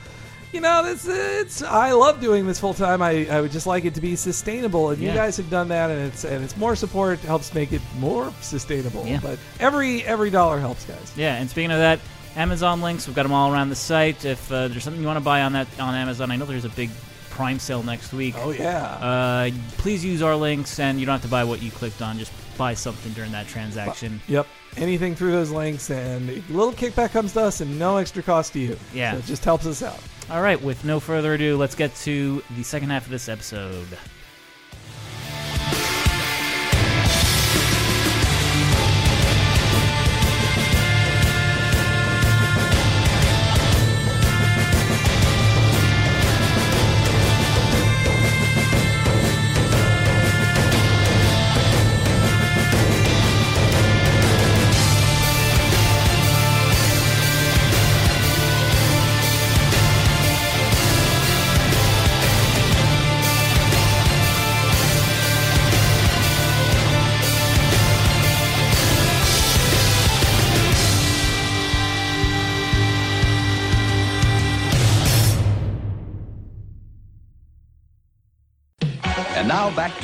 You know, this it's. I love doing this full time. I, I would just like it to be sustainable, and Yeah. you guys have done that, and it's and it's more support helps make it more sustainable. Yeah. But every every dollar helps, guys. Yeah, and speaking of that, Amazon links, we've got them all around the site. If uh, there's something you want to buy on that on Amazon, I know there's a big Prime sale next week. Oh yeah. Uh, please use our links, and you don't have to buy what you clicked on. Just buy something during that transaction. Yep. Anything through those links, and a little kickback comes to us, and no extra cost to you. Yeah. So it just helps us out. All right, with no further ado, let's get to the second half of this episode.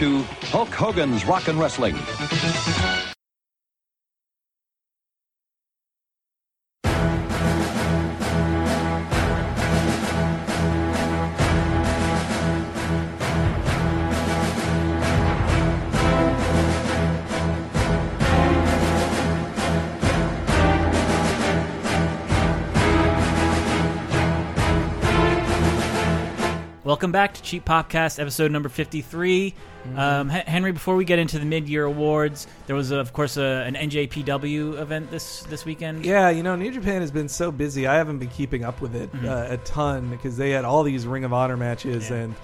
To Hulk Hogan's Rock and Wrestling. Welcome back to Cheap Popcast, episode number 53. Um, H- Henry, before we get into the mid-year awards, there was, of course, uh, an NJPW event this this weekend. Yeah, you know, New Japan has been so busy. I haven't been keeping up with it uh, a ton because they had all these Ring of Honor matches, Yeah. and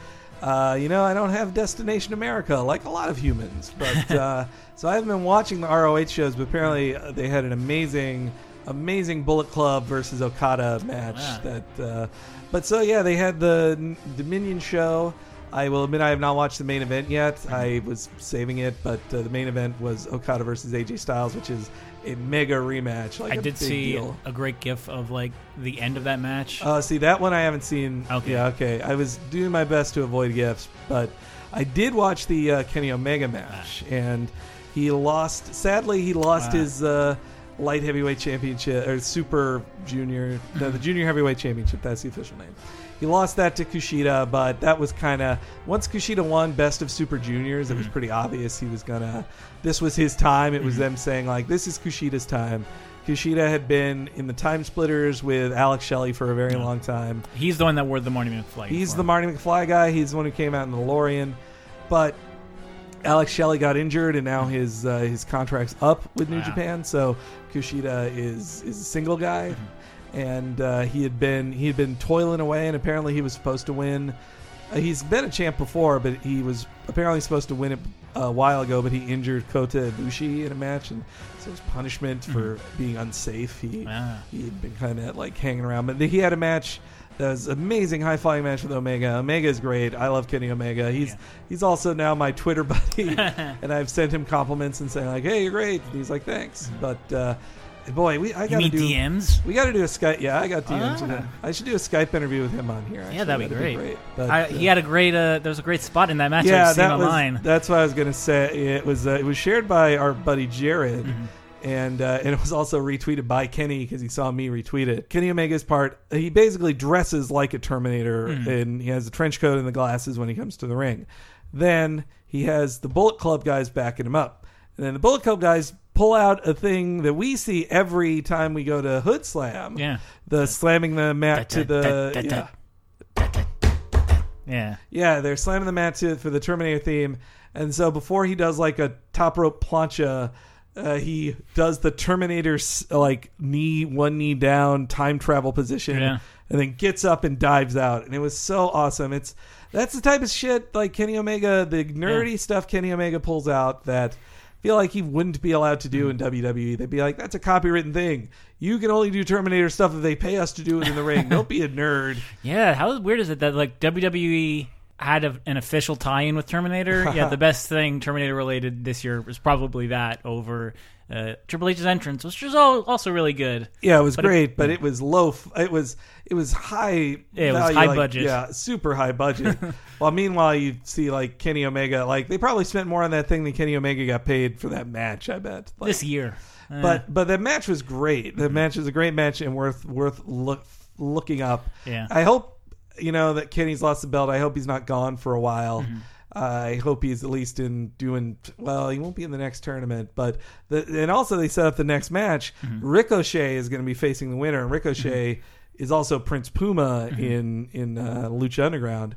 uh, you know, I don't have Destination America like a lot of humans. But [laughs] uh, so I haven't been watching the ROH shows. But apparently, uh, they had an amazing, amazing Bullet Club versus Okada match. Wow. That, uh, but so yeah, they had the Dominion show. I will admit I have not watched the main event yet. I was saving it, but uh, the main event was Okada versus AJ Styles, which is a mega rematch. Like I did see deal. a great gif of like the end of that match. Uh, see that one I haven't seen. Okay. Yeah, okay. I was doing my best to avoid gifs, but I did watch the uh, Kenny Omega match, and he lost. Sadly, he lost Wow. his uh, light heavyweight championship or super junior, no, the mm-hmm. junior heavyweight championship. That's the official name. He lost that to Kushida, but that was kind of once Kushida won Best of Super Juniors, it was mm-hmm. pretty obvious he was gonna. This was his time. It was mm-hmm. them saying like, "This is Kushida's time." Kushida had been in the Time Splitters with Alex Shelley for a very long time. He's the one that wore the Marty McFly. He's the. Marty McFly guy. He's the one who came out in the DeLorean. But Alex Shelley got injured, and now his uh, his contract's up with New Wow. Japan. So Kushida is is a single guy, and uh, he had been he had been toiling away, and apparently he was supposed to win. Uh, he's been a champ before, but he was apparently supposed to win it a while ago, but he injured Kota Ibushi in a match, and so his punishment for being unsafe, he Ah. he had been kind of like hanging around. But he had a match that was amazing, high flying match with Omega. Omega is great. I love Kenny Omega. He's he's also now my Twitter buddy, [laughs] and I've sent him compliments and saying like, "Hey, you're great." And he's like, "Thanks," but. uh Boy, we I got to do DMs? we got to do a Skype. Yeah, I got DMs. Ah. I should do a Skype interview with him on here. Yeah, that'd be That'd great. But, I, uh, he had a great. Uh, there was a great spot in that match. yeah, I've seen that was online. that's what I was gonna say. It was uh, it was shared by our buddy Jared, Mm-hmm. And uh, and it was also retweeted by Kenny because he saw me retweet it. Kenny Omega's part, he basically dresses like a Terminator, Mm-hmm. and he has the trench coat and the glasses when he comes to the ring. Then he has the Bullet Club guys backing him up, and then the Bullet Club guys pull out a thing that we see every time we go to Hood Slam. Yeah. the slamming the mat to the Da, da, da, yeah. da. Yeah. Yeah, they're slamming the mat to for the Terminator theme, and so before he does like a top rope plancha, uh, he does the Terminator's like knee one knee down time travel position, Yeah. and then gets up and dives out, and it was so awesome. It's that's the type of shit like Kenny Omega, the nerdy Yeah. stuff Kenny Omega pulls out that. I Feel like he wouldn't be allowed to do in WWE. They'd be like, "That's a copywritten thing. You can only do Terminator stuff if they pay us to do it in the ring. Don't be a nerd." [laughs] Yeah, how weird is it that like WWE had a, an official tie-in with Terminator? [laughs] yeah, the best thing Terminator related this year was probably that over uh, Triple H's entrance, which was all, also really good. Yeah, it was But it- great, but it was low. f- It was it was high. Yeah, it was high like, budget. Yeah, super high budget. [laughs] well, meanwhile, you see like Kenny Omega, like they probably spent more on that thing than Kenny Omega got paid for that match. I bet. Like, This year, Eh, but but the match was great. The match was a great match and worth worth look, looking up. Yeah. I hope you know that Kenny's lost the belt. I hope he's not gone for a while. Mm-hmm. I hope he's at least in doing well. He won't be in the next tournament, but the, and also they set up the next match. Mm-hmm. Ricochet is going to be facing the winner, and Ricochet is also Prince Puma Mm-hmm. in in uh, Lucha Underground.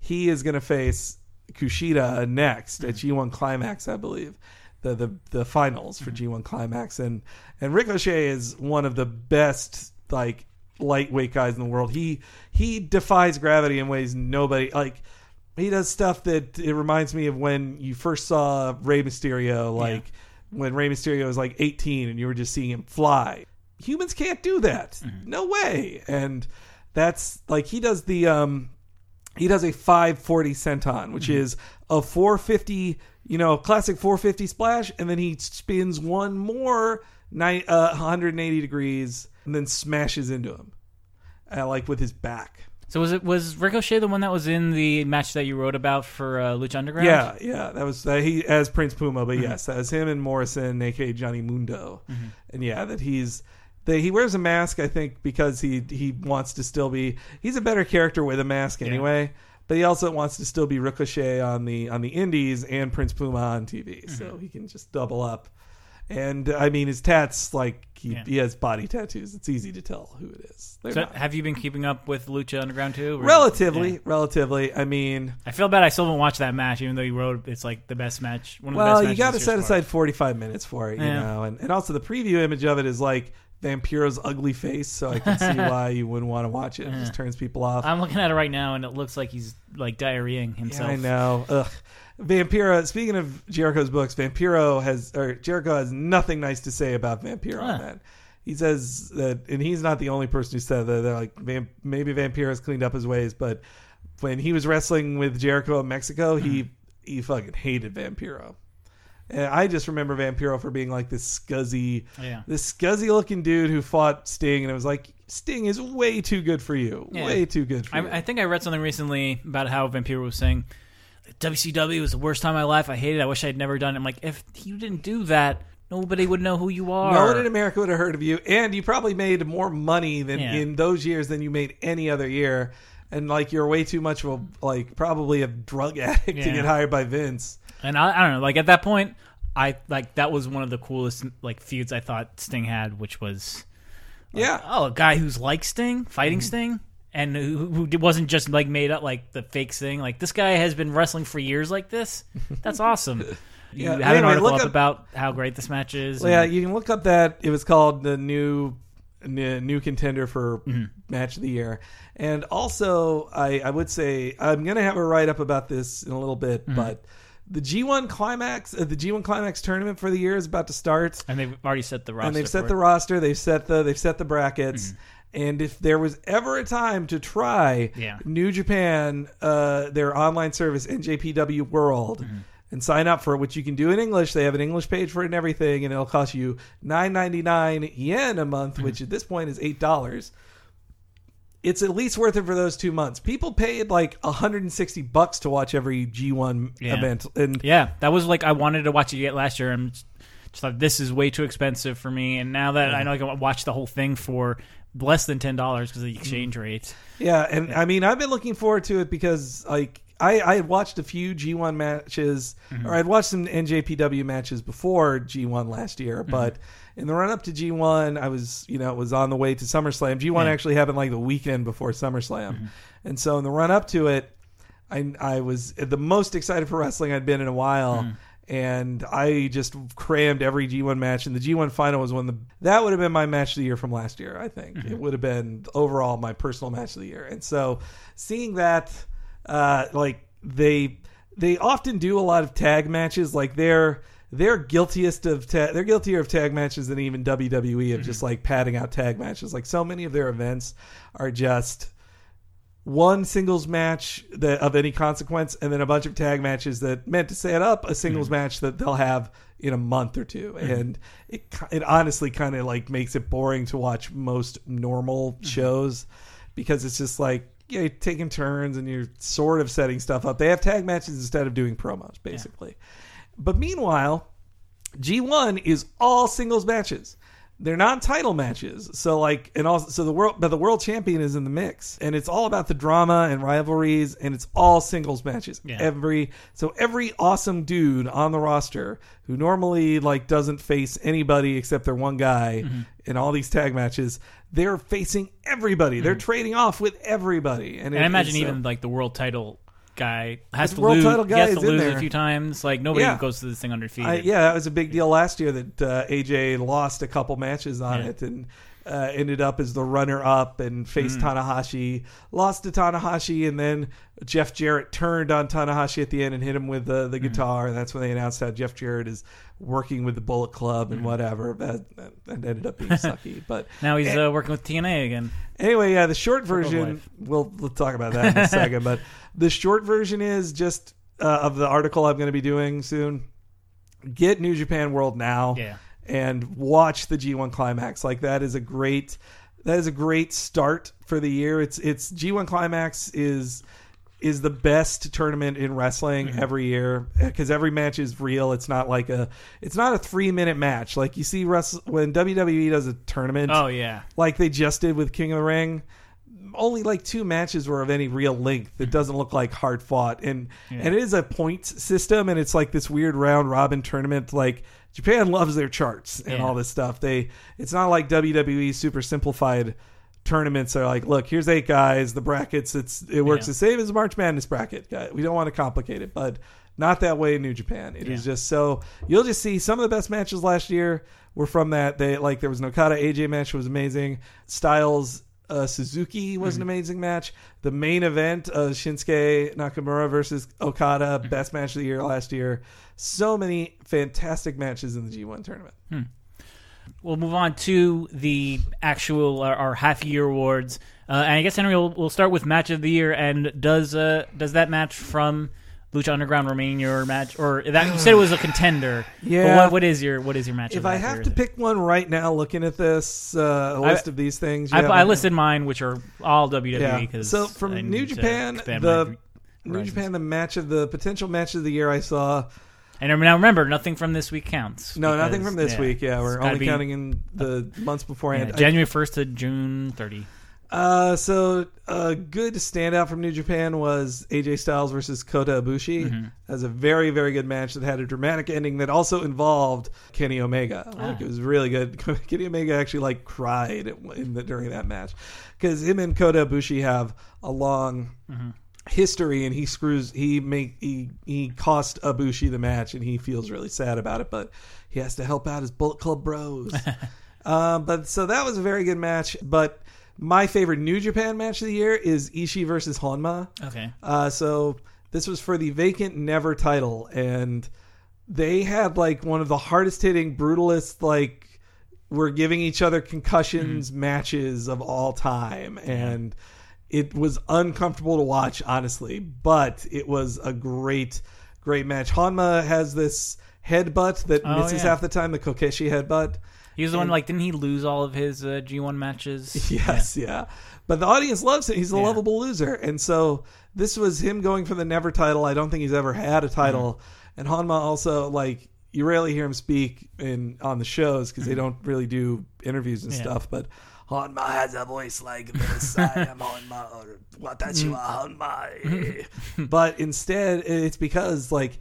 He is going to face Kushida next at G1 Climax, I believe. The, the the finals for G1 Climax and and Ricochet is one of the best like lightweight guys in the world. He he defies gravity in ways nobody like he does stuff that it reminds me of when you first saw Rey Mysterio like when Rey Mysterio was like 18 and you were just seeing him fly. Humans can't do that. No way. And that's like he does the um he does a 540 senton, which is a 450, you know, classic 450 splash, and then he spins one more ni- uh, 180 degrees and then smashes into him, uh, like with his back. so was it was Ricochet the one that was in the match that you wrote about for uh, Lucha Underground? Yeah, yeah, that was uh, he as Prince Puma, but yes, that was him and Morrison, aka Johnny Mundo, and yeah, that he's. That he wears a mask, I think, because he he wants to still be. He's a better character with a mask anyway, but he also wants to still be Ricochet on the on the Indies and Prince Puma on TV, so he can just double up. And uh, I mean, his tats like he, Yeah. he has body tattoos. It's easy to tell who it is. They're So not- have you been keeping up with Lucha Underground too? Or- relatively, Yeah. relatively. I mean, I feel bad. I still haven't watched that match, even though you wrote it's like the best match. One of the Well, best you got to set year so far. aside 45 minutes for it, you Yeah. know. And, and also the preview image of it is like Vampiro's ugly face, so I can see [laughs] why you wouldn't want to watch it. It just turns people off. I'm looking at it right now, and it looks like he's like diarrheaing himself. I know. Ugh. Vampiro. Speaking of Jericho's books, Vampiro has or Jericho has nothing nice to say about Vampiro. Huh. Man, he says that, and he's not the only person who said that. They're like, Vamp, maybe Vampiro has cleaned up his ways, but when he was wrestling with Jericho in Mexico, he hmm. he fucking hated Vampiro. And I just remember Vampiro for being like this scuzzy, Yeah. this scuzzy looking dude who fought Sting, and it was like Sting is way too good for you, Yeah. way too good for you. I, I think I read something recently about how Vampiro was saying WCW was the worst time of my life. I hated it. I wish I'd never done it. I'm like, if you didn't do that, nobody would know who you are. No one in America would have heard of you, and you probably made more money than Yeah. in those years than you made any other year. And like you're way too much of a like probably a drug [laughs] addict to get hired by Vince. And I, I don't know. Like at that point, I like that was one of the coolest like feuds I thought Sting had, which was Yeah, oh a guy who's like Sting, fighting Mm-hmm. Sting, and who, who wasn't just like made up like the fake Sting. Like this guy has been wrestling for years like this. [laughs] That's awesome. You [laughs] Yeah, have an article look up up- about how great this match is. Well, yeah. You can look up that it was called the new new contender for Mm-hmm. match of the year, and also I I would say I'm gonna have a write up about this in a little bit, Mm-hmm. but the G1 climax, uh, the G1 climax tournament for the year is about to start, And they've already set the roster. and they've set for the it. roster, they've set the they've set the brackets. And if there was ever a time to try Yeah. New Japan, uh, their online service NJPW World, and sign up for it, which you can do in English. They have an English page for it and everything, and it'll cost you nine ninety nine yen a month, which at this point is eight dollars. It's at least worth it for those two months. People paid like 160 bucks to watch every G1 Yeah. event, and Yeah, that was like I wanted to watch it yet last year. I'm just thought this is way too expensive for me. And now that I know I can watch the whole thing for less than ten dollars because of the mm. exchange rate. Yeah, and I mean, I've been looking forward to it because like I, I had watched a few G1 matches, or mm-hmm. I'd watched some NJPW matches before G1 last year, mm-hmm. but in the run up to G1, I was you know it was on the way to SummerSlam. G1 Yeah. actually happened like the weekend before SummerSlam, mm-hmm. and so in the run up to it, I I was the most excited for wrestling I'd been in a while. Mm. And I just crammed every G1 match, and the G1 final was one the that would have been my match of the year from last year. I think mm-hmm. it would have been overall my personal match of the year. And so seeing that, uh, like they they often do a lot of tag matches, like they're they're guiltiest of ta- they're guiltier of tag matches than even WWE of just mm-hmm. like padding out tag matches. Like so many of their events are just one singles match that of any consequence, and then a bunch of tag matches that meant to set up a singles mm-hmm. match that they'll have in a month or 2 mm-hmm. and it it honestly kind of like makes it boring to watch most normal shows because it's just like yeah, you're taking turns and you're sort of setting stuff up. They have tag matches instead of doing promos, basically. But meanwhile, G1 is all singles matches. They're not title matches. So like and also so the world but the world champion is in the mix. And it's all about the drama and rivalries and it's all singles matches. Yeah. Every so every awesome dude on the roster who normally like doesn't face anybody except their one guy Mm-hmm. in all these tag matches, they're facing everybody. They're trading off with everybody. And, Mm-hmm. And it- I imagine uh, even like the world title guy has The to world lose. title he guy has to is in lose there. a few times. Like nobody Yeah. goes to this thing undefeated. I, yeah, that was a big deal last year that uh, AJ lost a couple matches on Yeah. it and uh, ended up as the runner up and faced Mm. Tanahashi. Lost to Tanahashi, and then Jeff Jarrett turned on Tanahashi at the end and hit him with the, Mm. the guitar. And that's when they announced how Jeff Jarrett is working with the Bullet Club Mm. and whatever. That, that, that ended up being [laughs] sucky. But Now he's uh, working with TNA again. Anyway, yeah, the short version. life. We'll we'll talk about that in a [laughs] second. But the short version is just uh, of the article I'm going to be doing soon. Get New Japan World now, Yeah. and watch the G1 Climax. Like that is a great that is a great start for the year. It's it's G1 Climax is is the best tournament in wrestling Mm-hmm. every year because every match is real. It's not like a it's not a three minute match like you see wrestle when WWE does a tournament Oh yeah. like they just did with King of the Ring. Only like two matches were of any real length. It doesn't look like hard fought, and and it is a points system, and it's like this weird round robin tournament. Like Japan [laughs] loves their charts and Yeah. all this stuff. They it's not like WWE super simplified tournaments are like, look, here's eight guys, the brackets. It's it works Yeah. the same as March Madness bracket. We don't want to complicate it, but not that way in New Japan. It is Yeah. just so you'll just see some of the best matches last year were from that. They like there was an Okada AJ match was amazing. Styles uh, Suzuki was an amazing match. The main event of Shinsuke Nakamura versus Okada, best match of the year last year. So many fantastic matches in the G1 tournament. We'll move on to the actual our, our half year awards, uh, and I guess Henry will we'll start with match of the year. And does uh does that match from Lucha Underground remain your match, or that you said it was a contender? But Yeah. what, what is your what is your match? If I have to pick one right now, looking at this uh, list I- of these things, I, I listed mine, which are all WWE. Yeah. Because So from New Japan, the New. Japan, the match of the potential match of the year I saw. And now remember, nothing from this week counts. No, nothing from this yeah, week. Yeah, we're only counting in the months beforehand. I- January first to June thirty. Uh, so a good standout from New Japan was AJ Styles versus Kota Ibushi. Mm-hmm. As a very very good match that had a dramatic ending that also involved Kenny Omega. Ah. Like it was really good. [laughs] Kenny Omega actually like cried in the, during that match because him and Kota Ibushi have a long. Mm-hmm. History and he screws he make he he cost Ibushi the match and he feels really sad about it but he has to help out his Bullet Club bros. Um, [laughs] but so that was a very good match. But my favorite New Japan match of the year is Ishii versus Honma. Okay. Uh, so This was for the vacant never title, and they had like one of the hardest hitting, brutalist like we're giving each other concussions matches of all time, and it was uncomfortable to watch, honestly. But it was a great, great match. Honma has this headbutt that Oh, misses yeah. half the time, the Kokeshi headbutt. He was the one like didn't he lose all of his uh, G1 matches? [laughs] Yes, yeah. But the audience loves him. He's a Yeah. lovable loser. And so this was him going for the never title. I don't think he's ever had a title. Mm-hmm. And Honma also, like, you rarely hear him speak in on the shows because they don't really do interviews and Mm-hmm. Yeah. stuff. But Honma has a voice like this. I [laughs] am Honma. Or, Watashi wa Honma. but instead, it's because, like,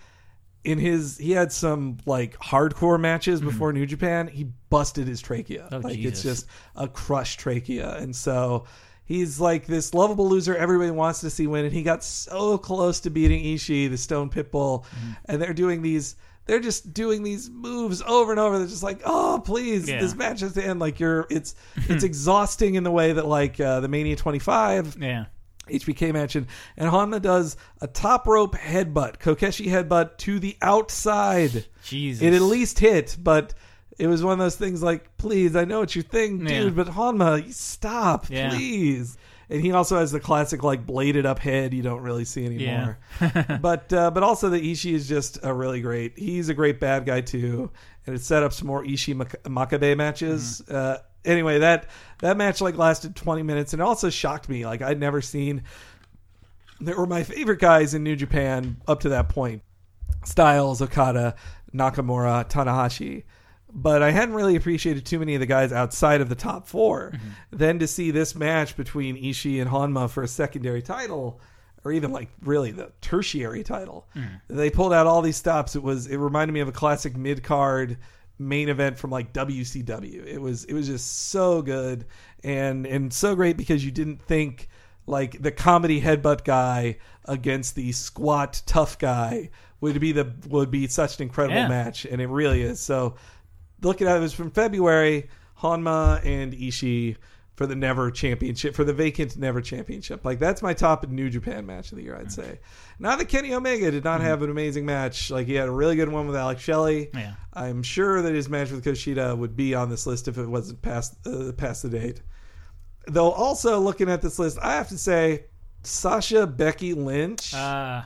in his he had some like hardcore matches before New Japan. He busted his trachea. Mm-hmm. Oh, like Jesus. it's just a crushed trachea, and so he's like this lovable loser everybody wants to see win. And he got so close to beating Ishii, the Stone Pitbull, Mm-hmm. and they're doing these. They're just doing these moves over and over. They're just like, oh, please, Yeah. this match has to end. Like you're, it's, it's [laughs] exhausting in the way that like uh, the Mania 25 Yeah. HBK match, and, Honma does a top rope headbutt, Kokeshi headbutt to the outside. Jesus. It at least hit, but it was one of those things like, please, I know it's your thing, dude, Yeah. but Honma, stop, Yeah. please. And he also has the classic like bladed up head you don't really see anymore. [laughs] but uh, but also the Ishii is just a really great. He's a great bad guy too, and it set up some more Ishii Mak- Makabe matches. Mm-hmm. Uh, anyway, that that match like lasted 20 minutes, and it also shocked me. Like I'd never seen. there were my favorite guys in New Japan up to that point. Styles, Okada, Nakamura, Tanahashi. But I hadn't really appreciated too many of the guys outside of the top 4 mm-hmm. Then to see this match between Ishii and Honma for a secondary title, or even like really the tertiary title, mm. they pulled out all these stops. It was it reminded me of a classic mid card main event from like WCW. It was it was just so good and and so great because you didn't think like the comedy headbutt guy against the squat tough guy would be the would be such an incredible Yeah. match and it really is so looking at it, it was from february honma and ishii for the never championship for the vacant never championship. Like that's my top new japan match of the year i'd say. Now that kenny omega did not have an amazing match. Like he had a really good one with alex shelley. Yeah. i'm sure that his match with kushida would be on this list if it wasn't past uh, past the date. Though also looking at this list, I have to say Sasha Becky Lynch Uh,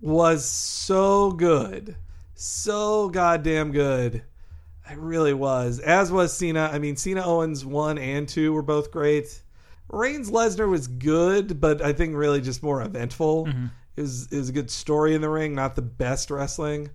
was so good. So goddamn good. It really was. As was Cena. I mean, Cena Owens 1 and 2 were both great. Reigns Lesnar was good, but I think really just more eventful. Mm-hmm. It was a good story in the ring, not the best wrestling.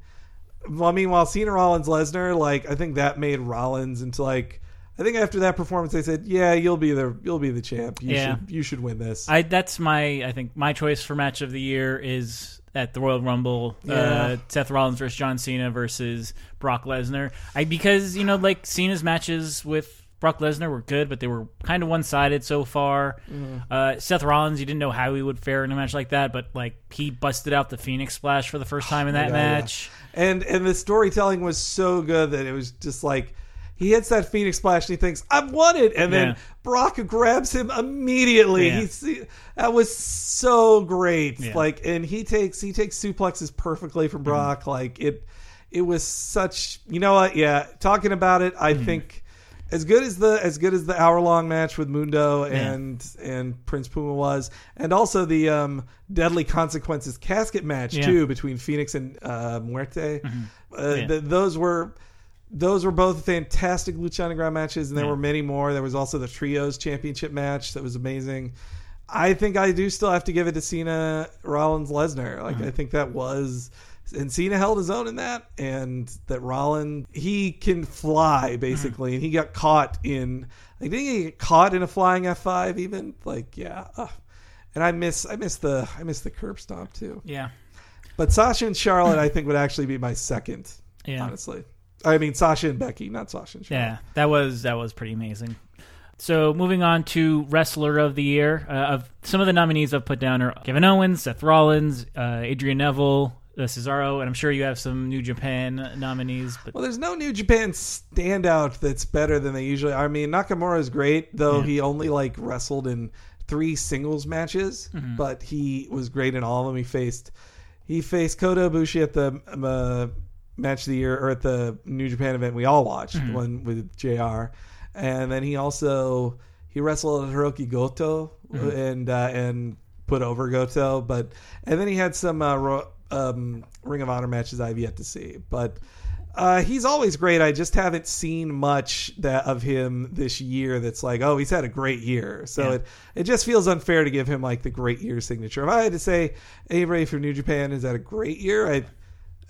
Well, meanwhile, Cena Rollins Lesnar, like I think that made Rollins into like I think after that performance they said, "Yeah, you'll be the you'll be the champ. You Yeah. should you should win this." I that's my I think my choice for match of the year is at the Royal Rumble. Yeah. Uh, Seth Rollins versus John Cena versus Brock Lesnar. I because you know like Cena's matches with Brock Lesnar were good, but they were kind of one sided so far. Mm-hmm. Uh, Seth Rollins, you didn't know how he would fare in a match like that, but like he busted out the Phoenix Splash for the first time in [sighs] that God, yeah. match. and and the storytelling was so good that it was just like he hits that Phoenix splash and he thinks, "I've won it," and then Yeah. Brock grabs him immediately. Yeah. He's that was so great. Yeah. Like, and he takes he takes suplexes perfectly Mm-hmm. from Brock. Like it, it was such. You know what? Yeah, talking about it, I Mm-hmm. think. As good as the as good as the hour long match with Mundo and and Prince Puma was, and also the um, Deadly Consequences casket match too between Phoenix and uh, Muerte. Uh, Yeah. th- those were those were both fantastic Lucha Underground matches, and there were many more. There was also the Trios Championship match that was amazing. I think I do still have to give it to Cena, Rollins, Lesnar. Like mm-hmm. I think that was, and Cena held his own in that, and that Rollins he can fly mm-hmm. basically, and he got caught in. I think he get caught in a flying F five even. Like yeah, Ugh. and I miss I miss the I miss the curb stomp too. Yeah, But Sasha and Charlotte, I think, would actually be my second. Yeah. honestly. I mean Sasha and Becky, not Sasha and Charlotte. Yeah, that was that was pretty amazing. So moving on to wrestler of the year, uh, of some of the nominees I've put down are Kevin Owens, Seth Rollins, uh, Adrian Neville, uh, Cesaro, and I'm sure you have some New Japan nominees. But Well, there's no New Japan standout that's better than they usually. I mean, Nakamura is great, though Yeah. he only like wrestled in three singles matches, Mm-hmm. but he was great in all of them. He faced he faced Kota Ibushi at the uh, match of the year or at the New Japan event we all watched, the one with JR. And then he also he wrestled Hirooki Goto and uh, and put over Goto, but and then he had some uh, ro- um, Ring of Honor matches I've yet to see, but. Uh, he's always great. I just haven't seen much that of him this year. That's like, oh, he's had a great year. So Yeah. it it just feels unfair to give him like the great year signature. If I had to say anybody from New Japan has had a great year, I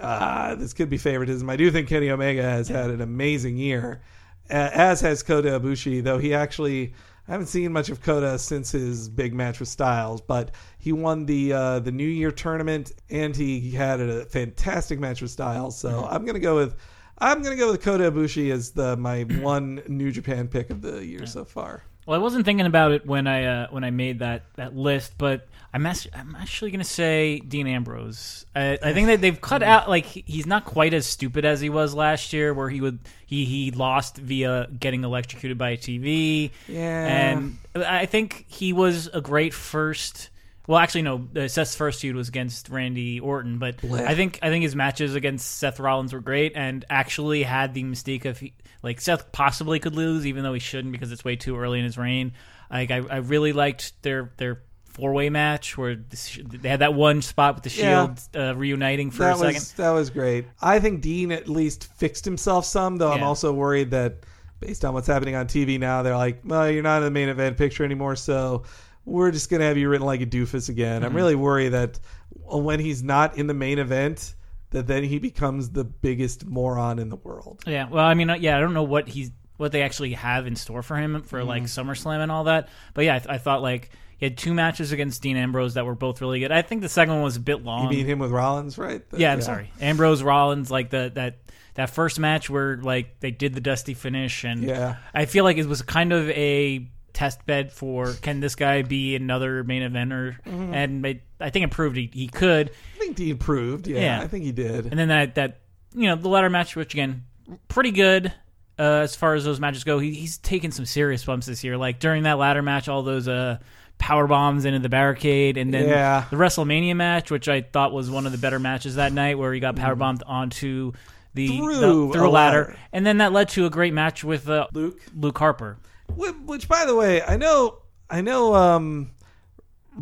uh, this could be favoritism. I do think Kenny Omega has had an amazing year, as has Kota Ibushi. Though he actually, I haven't seen much of Kota since his big match with Styles, but he won the uh, the New Year tournament and he had a fantastic match with Styles. So I'm gonna go with. I'm gonna go with Kota Ibushi as the my one New Japan pick of the year so far. Well, I wasn't thinking about it when I uh, when I made that, that list, but I'm as- I'm actually going to say Dean Ambrose. I, I think that they've cut out like he- he's not quite as stupid as he was last year, where he would he he lost via getting electrocuted by a TV. Yeah. and I think he was a great first. Well, actually, no. Uh, Seth's first feud was against Randy Orton, but Blech. I think I think his matches against Seth Rollins were great, and actually had the mystique of he, like Seth possibly could lose, even though he shouldn't because it's way too early in his reign. Like I, I really liked their their four way match where the, they had that one spot with the Yeah. Shield uh, reuniting for that a second. was that was great. I think Dean at least fixed himself some, though. I'm also worried that based on what's happening on TV now, they're like, well, you're not in the main event picture anymore, so we're just gonna have you written like a doofus again. Mm-hmm. I'm really worried that when he's not in the main event, that then he becomes the biggest moron in the world. Yeah, well, I mean, uh, yeah, I don't know what he's what they actually have in store for him for like Mm-hmm. SummerSlam and all that. But yeah, I, th- I thought like he had two matches against Dean Ambrose that were both really good. I think the second one was a bit long. You mean him with Rollins, right? The- yeah, I'm sorry, Ambrose Rollins, like the that that first match where like they did the dusty finish, and Yeah. I feel like it was kind of a test bed for can this guy be another main eventer, Mm-hmm. and it, I think it proved he, he could. I think Dean proved. Yeah, Yeah. I think he did. And then that that you know the ladder match, which again pretty good uh, as far as those matches go. He, he's taken some serious bumps this year. Like during that ladder match, all those uh, power bombs into the barricade, and then Yeah. the WrestleMania match, which I thought was one of the better matches that night, where he got Mm-hmm. power bombed onto the Through the- through a ladder. ladder. and then that led to a great match with uh, Luke. Luke Harper. Which, which, by the way, I know, I know, um,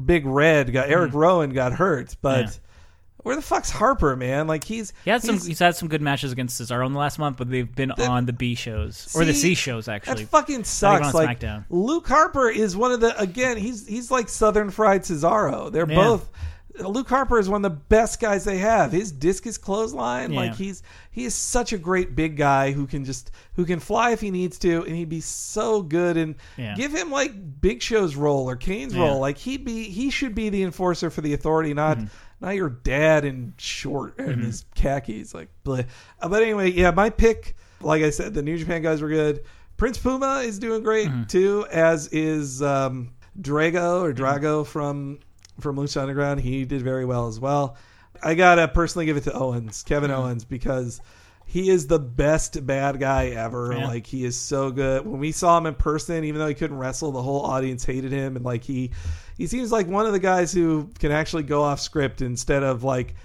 Big Red got Eric Rowan got hurt, but Mm-hmm. Yeah. Where the fuck's Harper, man? Like he's He had some. he's- He's, had some good matches against Cesaro in the last month, but they've been on the B shows or the C shows actually. That fucking sucks. on Like SmackDown. Luke Harper is one of the again. He's he's like Southern Fried Cesaro. They're Yeah. both. Luke Harper is one of the best guys they have. His discus clothesline, Yeah. like he's he is such a great big guy who can just who can fly if he needs to, and he'd be so good. And Yeah. give him like Big Show's role or Kane's Yeah. role. Like he'd be he should be the enforcer for the authority, not Mm-hmm. Not your dad in short and his khakis. Like, bleh. Uh, but anyway, yeah, my pick. Like I said, the New Japan guys were good. Prince Puma is doing great Mm-hmm. too, as is um, Drago or Drago from from Lucha Underground. He did very well as well. I gotta personally give it to Owens, Kevin Mm-hmm. Owens, because he is the best bad guy ever. Yeah. Like he is so good. When we saw him in person, even though he couldn't wrestle, the whole audience hated him, and like he he seems like one of the guys who can actually go off script instead of like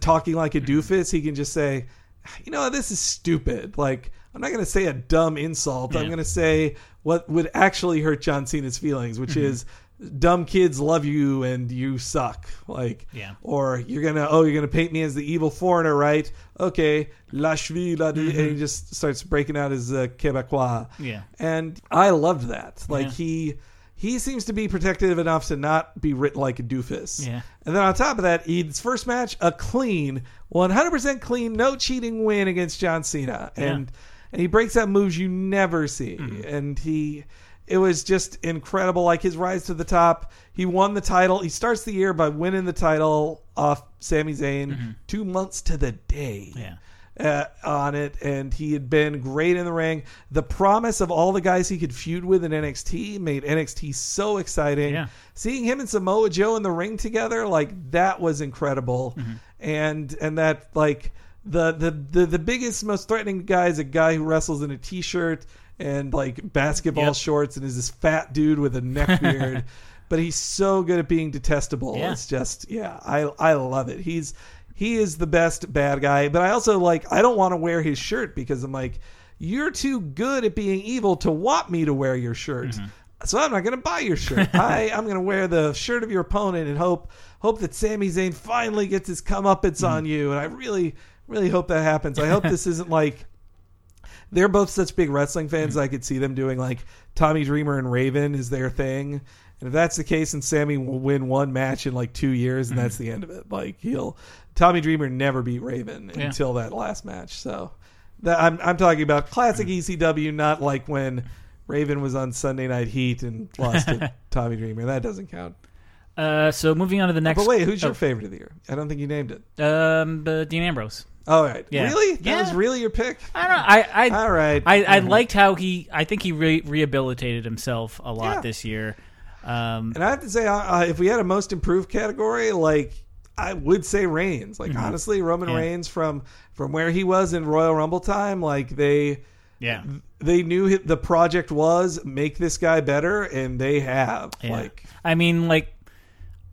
talking like a doofus. He can just say, you know, this is stupid. Like I'm not gonna say a dumb insult. I'm gonna say what would actually hurt John Cena's feelings, which Mm-hmm. is dumb kids love you and you suck. Like Yeah. or you're gonna oh you're gonna paint me as the evil foreigner, right? Okay, lâche la di- and he just starts breaking out his uh, Quebecois. Yeah. and I loved that. Like Yeah. he he seems to be protective enough to not be written like a doofus. Yeah. and then on top of that, his first match a clean, 100% clean, no cheating win against John Cena, and and he breaks out moves you never see, mm-hmm. and he. It was just incredible. Like his rise to the top. He won the title. He starts the year by winning the title off Sami Zayn mm-hmm. two months to the day Yeah. Uh, on it, and he had been great in the ring. The promise of all the guys he could feud with in NXT made NXT so exciting. Yeah. Seeing him and Samoa Joe in the ring together, like that was incredible, Mm-hmm. and and that like the, the the the biggest, most threatening guy is a guy who wrestles in a t-shirt and like basketball Yep. shorts and is this fat dude with a neck [laughs] beard. but he's so good at being detestable. Yeah. It's just yeah, I I love it. He's he is the best bad guy, but I also like I don't want to wear his shirt because I'm like you're too good at being evil to want me to wear your shirt. Mm-hmm. So I'm not going to buy your shirt. [laughs] I I'm going to wear the shirt of your opponent and hope hope that Sami Zayn finally gets his comeuppance Mm-hmm. on you. And I really really hope that happens. I hope this isn't like they're both such big wrestling fans. Mm-hmm. I could see them doing like Tommy Dreamer and Raven is their thing. And if that's the case, and Sammy will win one match in like two years, and that's the end of it. Like he'll Tommy Dreamer never beat Raven Yeah. until that last match. So that I'm I'm talking about classic ECW, not like when Raven was on Sunday Night Heat and lost to [laughs] Tommy Dreamer. That doesn't count. Uh, so moving on to the next. But wait, who's your oh, favorite of the year? I don't think you named it. Um, Dean Ambrose. All right, Yeah. really? That Yeah. was really your pick? I don't. I I All right. I, I Mhm. liked how he. I think he re- rehabilitated himself a lot Yeah. this year. Um, And I have to say, uh, uh, if we had a most improved category, like I would say Reigns. Like honestly, Roman Mm-hmm. Yeah. Reigns from from where he was in Royal Rumble time, like they yeah. they knew hi- the project was make this guy better, and they have. Yeah. Like I mean, like,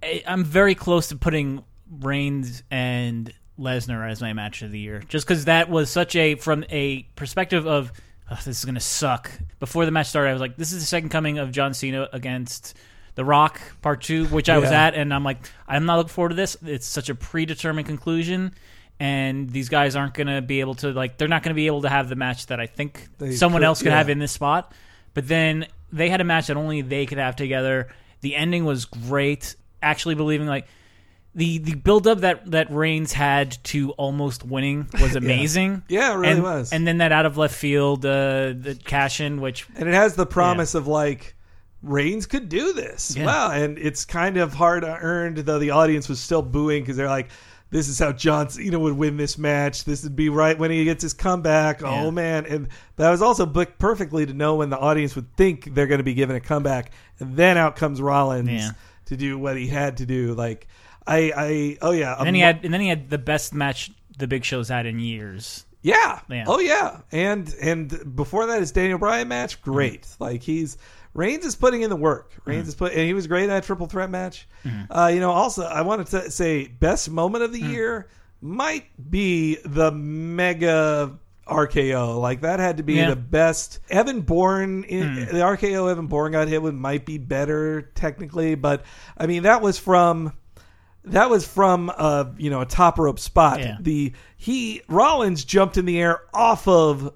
I- I'm very close to putting Reigns and Lesnar as my match of the year, just because that was such a from a perspective of "Ugh, this is gonna suck. Before the match started, I was like, this is the second coming of John Cena against. The Rock Part Two, which I was at, and I'm like, I'm not looking forward to this. It's such a predetermined conclusion, and these guys aren't going to be able to like. They're not going to be able to have the match that I think They someone could- else could yeah. have in this spot. But then they had a match that only they could have together. The ending was great. Actually, believing like the the build up that that Reigns had to almost winning was [laughs] amazing. Yeah, it really and, was. And then that out of left field uh, the cash in, which and it has the promise of like Reigns could do this. Yeah. Wow, and it's kind of hard earned though the audience was still booing because they're like. This is how John Cena would win this match. This would be right when he gets his comeback. Yeah. Oh man! And that was also booked perfectly to know when the audience would think they're going to be given a comeback, and then out comes Rollins Yeah. to do what he had to do. Like I, I, oh yeah. and then he had and then he had the best match the Big Show's had in years. Yeah. Yeah. Oh yeah. And and before that his Daniel Bryan match, mm-hmm. great. Like he's Reigns is putting in the work. Reigns mm-hmm. is put and he was great in that triple threat match. Mm-hmm. Uh, you know, also I wanted to say best moment of the year might be the mega RKO. Like that had to be Yeah. the best. Evan Bourne in the RKO Evan Bourne got hit with might be better technically, but I mean that was from that was from a you know a top rope spot. Yeah. The he Rollins jumped in the air off of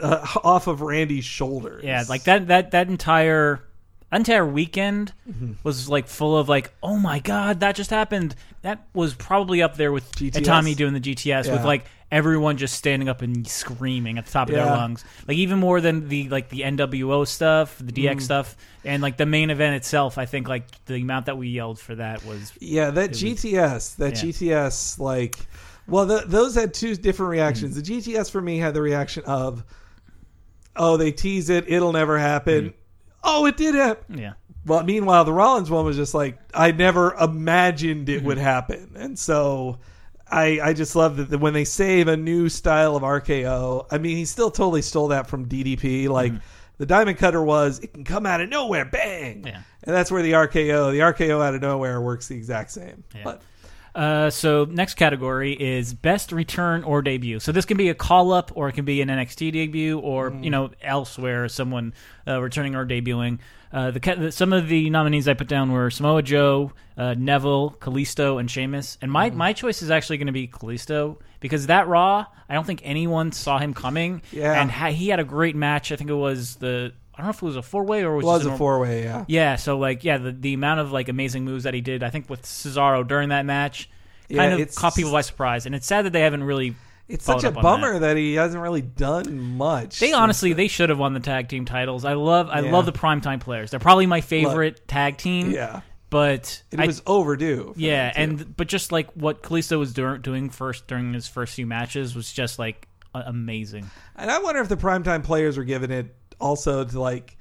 uh, off of Randy's shoulders. Yeah, like that that that entire entire weekend Mm-hmm. was like full of like, oh my god, that just happened. That was probably up there with GTS? Itami doing the GTS with like everyone just standing up and screaming at the top of their Yeah. lungs. Like even more than the like the NWO stuff, the Mm. DX stuff, and like the main event itself. I think like the amount that we yelled for that was Yeah, that GTS, that Yeah. GTS, like, well, the, those had two different reactions. Mm-hmm. The GTS for me had the reaction of, oh, they tease it, it'll never happen. Mm-hmm. Oh, it did happen. yeah. Well, meanwhile, the Rollins one was just like I never imagined it Mm-hmm. would happen, and so I I just love that when they save a new style of RKO. I mean, he still totally stole that from DDP. Like the Diamond Cutter was, it can come out of nowhere, bang, Mm-hmm. Yeah. and that's where the RKO, the RKO out of nowhere, works the exact same. Yeah. But Uh, so next category is best return or debut. So this can be a call up, or it can be an NXT debut, or Mm. you know elsewhere someone uh, returning or debuting. Uh, the, some of the nominees I put down were Samoa Joe, uh, Neville, Kalisto, and Sheamus. And Mm. my my choice is actually going to be Kalisto because that Raw, I don't think anyone saw him coming. Yeah. and ha- he had a great match. I think it was the I don't know if it was a four way or was it was a four way, yeah. yeah, so like yeah, the the amount of like amazing moves that he did, I think with Cesaro during that match, Yeah, kind of caught people by surprise, and it's sad that they haven't really. It's such a bummer that. that. he hasn't really done much. They honestly, they should have won the tag team titles. I love, I Yeah. love the primetime players. They're probably my favorite tag team. yeah, but it I, was overdue. yeah, and but just like what Kalisto was dur- doing first during his first few matches was just like amazing. and I wonder if the primetime players were given it also to like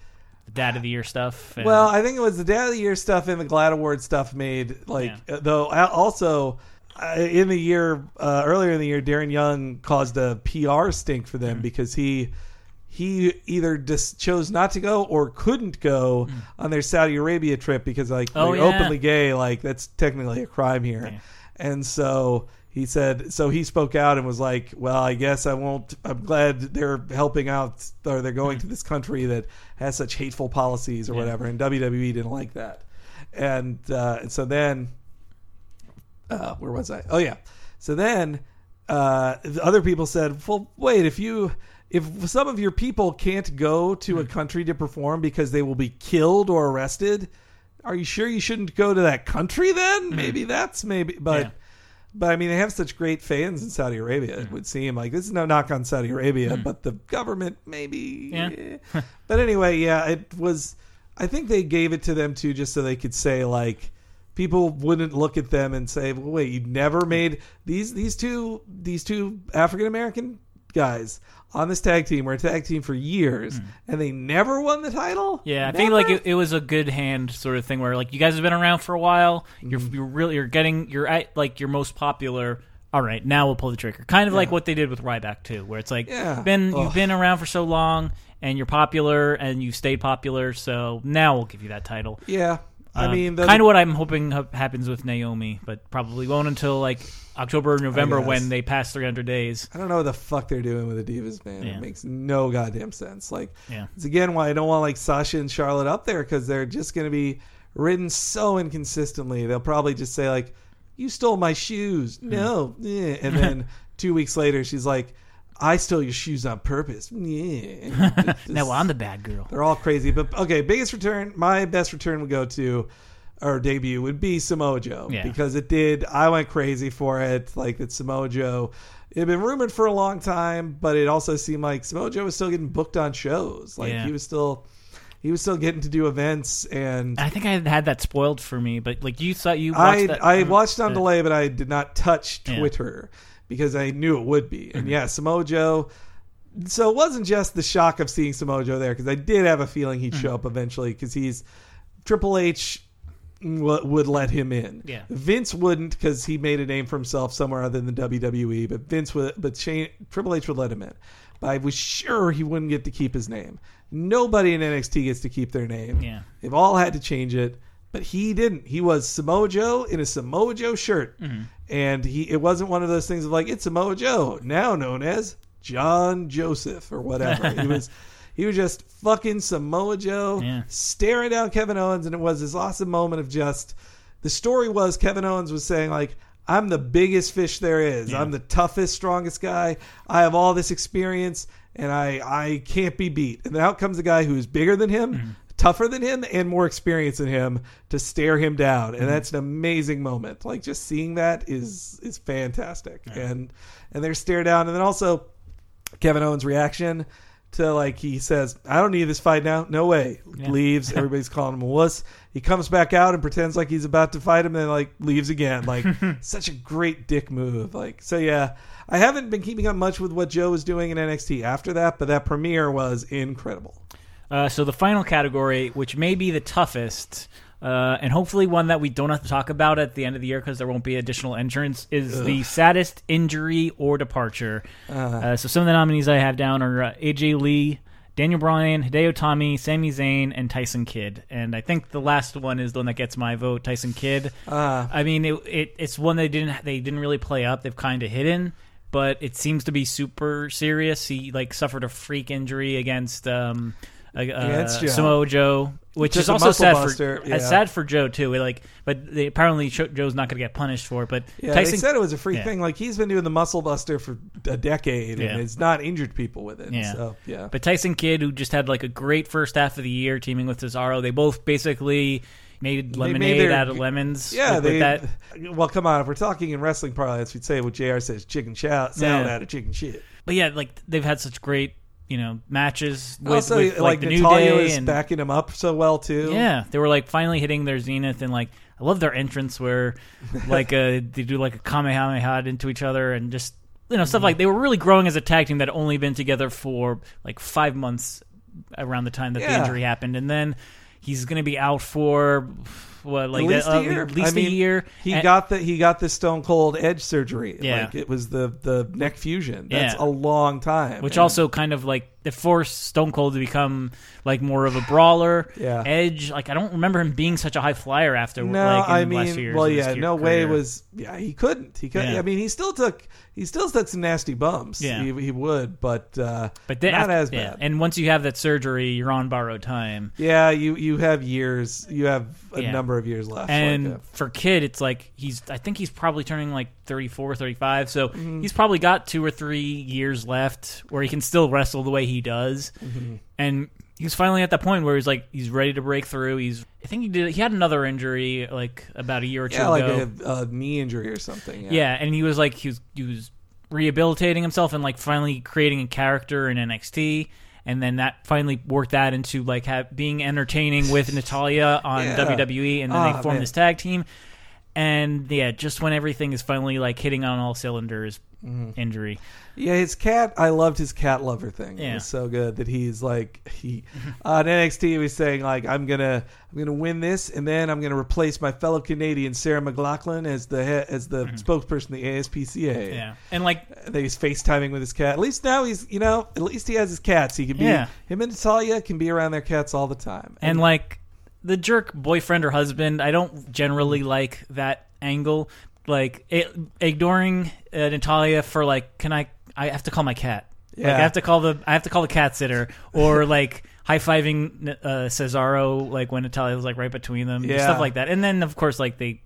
The dad of the year stuff. and- Well, I think it was the Dad of the Year stuff and the GLAAD Award stuff made like Yeah. uh, though also uh, in the year uh, earlier in the year Darren Young caused a PR stink for them because he he either just chose not to go or couldn't go on their Saudi Arabia trip because like. Oh, they're yeah. openly gay, like that's technically a crime here. And so he said, so he spoke out and was like, "Well, I guess I won't. I'm glad they're helping out, or they're going to this country that has such hateful policies or whatever." And WWE didn't like that, and uh, and so then uh, where was I? Oh yeah. So then uh, the other people said, "Well, wait. If you if some of your people can't go to a country to perform because they will be killed or arrested, are you sure you shouldn't go to that country then? Maybe that's maybe, but." Yeah. But I mean, they have such great fans in Saudi Arabia. It would seem like this is no knock on Saudi Arabia, but the government maybe. Yeah. eh. but anyway, yeah, it was. I think they gave it to them too, just so they could say like people wouldn't look at them and say, well, "Wait, you never made these these two these two African American guys on this tag team were a tag team for years, and they never won the title." Yeah, I think like it, it was a good hand sort of thing where like you guys have been around for a while. You're Mm-hmm. you're really you're getting you're at like your most popular. All right, now we'll pull the trigger. Kind of like what they did with Ryback too, where it's like Yeah. been Ugh. you've been around for so long and you're popular and you've stayed popular, so now we'll give you that title. yeah. I mean, kind of what I'm hoping ha- happens with Naomi, but probably won't until like October or November when they pass 300 days. I don't know what the fuck they're doing with the Divas, man. Yeah. It makes no goddamn sense. Like, Yeah. it's again why I don't want like Sasha and Charlotte up there because they're just going to be ridden so inconsistently. They'll probably just say like, "You stole my shoes." Hmm. No, yeah. and then [laughs] two weeks later, she's like, "I stole your shoes on purpose." Yeah. [laughs] Now I'm the bad girl. They're all crazy, but okay. Biggest return, my best return would go to, or debut would be Samoa Joe Yeah. because it did. I went crazy for it. Like that Samoa Joe. It had been rumored for a long time, but it also seemed like Samoa Joe was still getting booked on shows. Like Yeah. he was still, he was still getting to do events, and I think I had that spoiled for me, but like you thought you watched I that. I watched on delay, but I did not touch Yeah. Because I knew it would be. Mm-hmm. And yeah, Samoa Joe. So it wasn't just the shock of seeing Samoa Joe there because I did have a feeling he'd Mm-hmm. show up eventually because he's Triple H w- would let him in. Yeah. Vince wouldn't because he made a name for himself somewhere other than WWE. But Vince would, but Shane, Triple H would let him in. But I was sure he wouldn't get to keep his name. Nobody in NXT gets to keep their name. Yeah. They've all had to change it, but he didn't. He was Samoa Joe in a Samoa Joe shirt, Mm-hmm. And he it wasn't one of those things of like it's Samoa Joe now known as John Joseph or whatever. he [laughs] was. He was just fucking Samoa Joe Yeah. staring down Kevin Owens, and it was this awesome moment of just. The story was Kevin Owens was saying like, "I'm the biggest fish there is. I'm the toughest, strongest guy. I have all this experience, and I I can't be beat." And then out comes a guy who's bigger than him, mm-hmm. Tougher than him, and more experience than him to stare him down. And mm-hmm. that's an amazing moment. Like just seeing that is is fantastic. And and they're stare down, and then also Kevin Owens' reaction to like he says, "I don't need this fight now. No way." Leaves. [laughs] Everybody's calling him a wuss. He comes back out and pretends like he's about to fight him, and then like leaves again. Like [laughs] such a great dick move. Like so, yeah. I haven't been keeping up much with what Joe was doing in NXT after that, but that premiere was incredible. Uh, so the final category, which may be the toughest, uh, and hopefully one that we don't have to talk about at the end of the year because there won't be additional entrants, is the saddest injury or departure. Uh, so some of the nominees I have down are uh, AJ Lee, Daniel Bryan, Hideo Itami, Sami Zayn, and Tyson Kidd. And I think the last one is the one that gets my vote, Tyson Kidd. I mean, it, it, it's one they didn't they didn't really play up. They've kind of hidden. But it seems to be super serious. He like suffered a freak injury against um, uh, Against Joe. Samoa Joe, which is a also muscle sad buster, for yeah. it's sad for Joe too. Like, but they, apparently Cho- Joe's not going to get punished for it. But Yeah, Tyson they said it was a free yeah. thing. Like he's been doing the muscle buster for a decade, Yeah. and it's not injured people with it. Yeah. So yeah, But Tyson Kidd, who just had like a great first half of the year teaming with Cesaro, they both basically made lemonade their- out of lemons. Yeah, with, with they. that. [laughs] Well, come on. If we're talking in wrestling parlance, we'd say what Jr. says: chicken chow, salad Yeah. out of chicken shit. But yeah, like they've had such great, you know, matches with, also, with, like, like, the New Day was and backing him up so well too. Yeah, they were like finally hitting their zenith, and like I love their entrance where [laughs] like uh, they do like a kamehameha into each other, and just you know stuff like they were really growing as a tag team that had only been together for like five months around the time that the injury happened, and then he's going to be out for what like at least that- uh, a year. At least I mean, a year. He And- got the he got the Stone Cold Edge surgery. Yeah. like it was the the neck fusion. That's Yeah. a long time. which And- also kind of like it forced Stone Cold to become like more of a brawler. Yeah. Edge, like I don't remember him being such a high flyer after. No, like, in I the last mean, few years well, yeah, career- no way was. Yeah, he couldn't. He could. Yeah. I mean, he still took. He still took some nasty bumps. Yeah. he, he would, but uh, but then not after- as yeah. bad. And once you have that surgery, you're on borrowed time. yeah, you you have years. You have a Yeah. number of years left. And like, for Kidd, it's like he's. I think he's probably turning like 34, 35. So Mm-hmm. he's probably got two or three years left where he can still wrestle the way he does. Mm-hmm. And he's finally at that point where he's like he's ready to break through. He's. I think he did. He had another injury like about a year or two yeah, like ago. a, a knee injury or something. Yeah. yeah. and he was like he was he was rehabilitating himself and like finally creating a character in NXT. And then that finally worked that into like ha- being entertaining with [laughs] Natalya on Yeah. WWE, and then Ah, they formed man. this tag team. And yeah, just when everything is finally like hitting on all cylinders, Mm-hmm. injury. Yeah, his cat. I loved his cat lover thing. It Yeah. was so good that he's like he on NXT. He was saying like I'm gonna I'm gonna win this, and then I'm gonna replace my fellow Canadian Sarah McLachlan as the he- as the spokesperson of the ASPCA. Mm-hmm. Yeah, and like And he's FaceTiming with his cat. At least now he's you know at least he has his cats. He can be Yeah. him and Natalya can be around their cats all the time. and like the jerk boyfriend or husband i don't generally like that angle like it, ignoring uh, natalya for like can i i have to call my cat like, Yeah. i have to call the i have to call the cat sitter or [laughs] like high-fiving uh, cesaro like when natalya was like right between them Yeah. stuff like that and then of course like they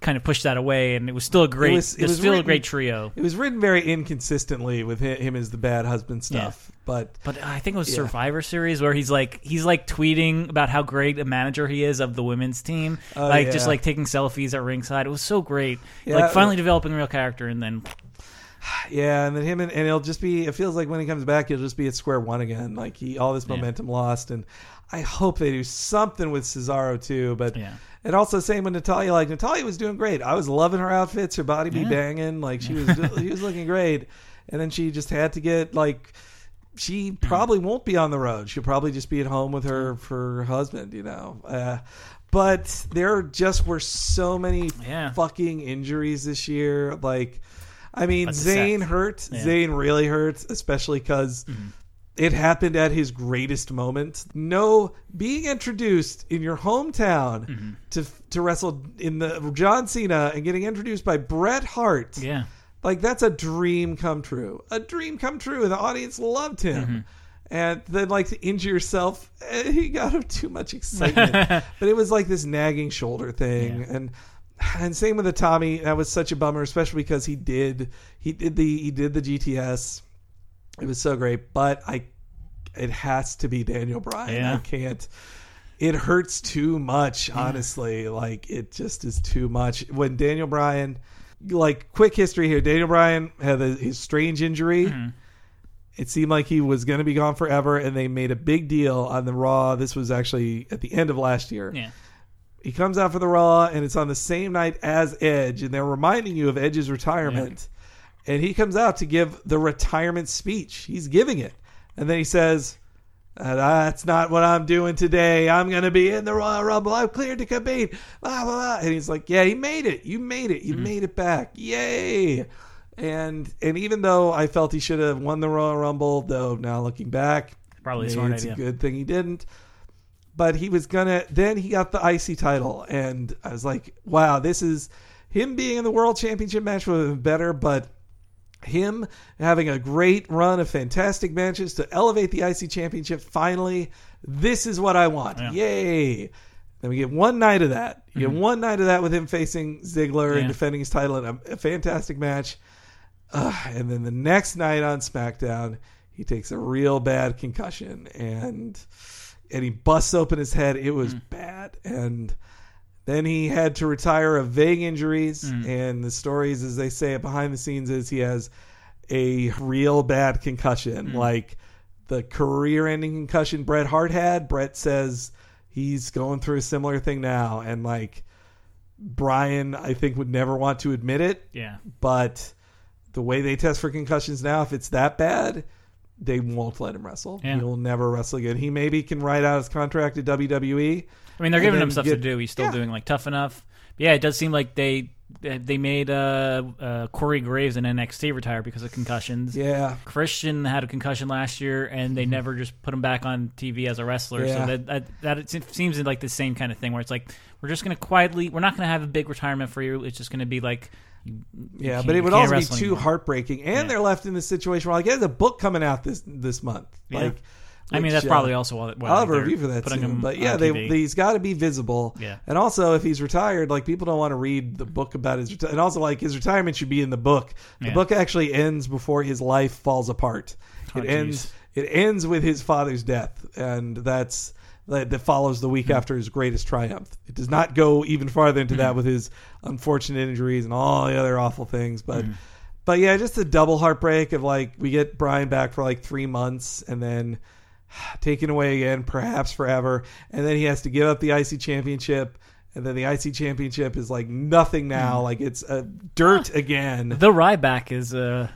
kind of pushed that away and it was still a great was- it it was, was still a great trio it was written very inconsistently with him, him as the bad husband stuff. But But I think it was Yeah. Survivor Series where he's like he's like tweeting about how great a manager he is of the women's team, Oh, like just like taking selfies at ringside. It was so great, Yeah, like finally developing a real character, and then [sighs] Yeah, and then him and, and it'll just be. It feels like when he comes back, he'll just be at square one again. Like he all this momentum lost, and I hope they do something with Cesaro too. But Yeah. And also same with Natalya. Like Natalya was doing great. I was loving her outfits. Her body be Yeah. banging. Like she was [laughs] she was looking great. And then she just had to get like. She Mm-hmm. probably won't be on the road. She'll probably just be at home with her for her husband. You know. Uh, but there just were so many Yeah. fucking injuries this year. Like, I mean, Zayn hurt. Zayn really hurts, especially because it happened at his greatest moment. No, being introduced in your hometown to to wrestle in the John Cena and getting introduced by Bret Hart. yeah, Like that's a dream come true. A dream come true. And the audience loved him. Mm-hmm. And then like to injure yourself, eh, he got him too much excitement. [laughs] but it was like this nagging shoulder thing. Yeah. And and same with the Itami. That was such a bummer, especially because he did he did the he did the GTS. It was so great. But I it has to be Daniel Bryan. Yeah. I can't it hurts too much, honestly. Like it just is too much. When Daniel Bryan, like quick history here, Daniel Bryan had a, his strange injury. Mm-hmm. It seemed like he was going to be gone forever, and they made a big deal on the Raw. This was actually at the end of last year. yeah, He comes out for the Raw, and it's on the same night as Edge, and they're reminding you of Edge's retirement. And he comes out to give the retirement speech. He's giving it, and then he says, "Uh, "That's not what I'm doing today. I'm going to be in the Royal Rumble. I'm cleared to compete." Blah, blah, blah. And he's like, "Yeah, he made it. You made it. You made it back. Yay!" And and even though I felt he should have won the Royal Rumble, though now looking back, Probably a maybe smart it's idea. a good thing he didn't but he was gonna then he got the IC title and i was like wow this is him being in the world championship match would have been better but him having a great run of fantastic matches to elevate the IC championship finally. This is what i want. Yeah. yay. Then we get one night of that. You get one night of that with him facing ziggler Yeah. and defending his title in a, a fantastic match. Uh, and then the next night on SmackDown, he takes a real bad concussion and and he busts open his head. It was bad, and then he had to retire of vague injuries. Mm. And the stories, as they say it behind the scenes, is he has a real bad concussion, mm. like the career-ending concussion Bret Hart had. Bret says he's going through a similar thing now, and like Bryan, I think would never want to admit it yeah. but the way they test for concussions now, if it's that bad, they won't let him wrestle. Yeah. He'll never wrestle again. He maybe can write out his contract at WWE. I mean, they're giving him stuff get- to do. He's still yeah. doing like tough enough. But yeah, it does seem like they they made uh, uh, Corey Graves in NXT retire because of concussions. Yeah. Christian had a concussion last year, and they never just put him back on TV as a wrestler. Yeah. So that that, that it seems like the same kind of thing where it's like we're just going to quietly, we're not going to have a big retirement for you. It's just going to be like, Yeah, can't- but it would also be too anymore. heartbreaking, and Yeah. they're left in this situation where like, there's a book coming out this this month. Yeah. Like, I mean, which, that's uh, probably also why. why I'll have a review for that soon. But yeah, they, TV. he's got to be visible. Yeah. And also, if he's retired, like people don't want to read the book about his reti- and also like his retirement should be in the book. The Yeah. book actually ends before his life falls apart. Oh, it ends. It ends with his father's death, and that's that, that follows the Hmm. week after his greatest triumph. It does not go even farther into Hmm. that with his unfortunate injuries and all the other awful things, but. Hmm. But yeah, just a double heartbreak of like we get Bryan back for like three months and then [sighs] taken away again, perhaps forever, and then he has to give up the IC championship, and then the IC championship is like nothing now, like it's uh, dirt again. the Ryback is uh,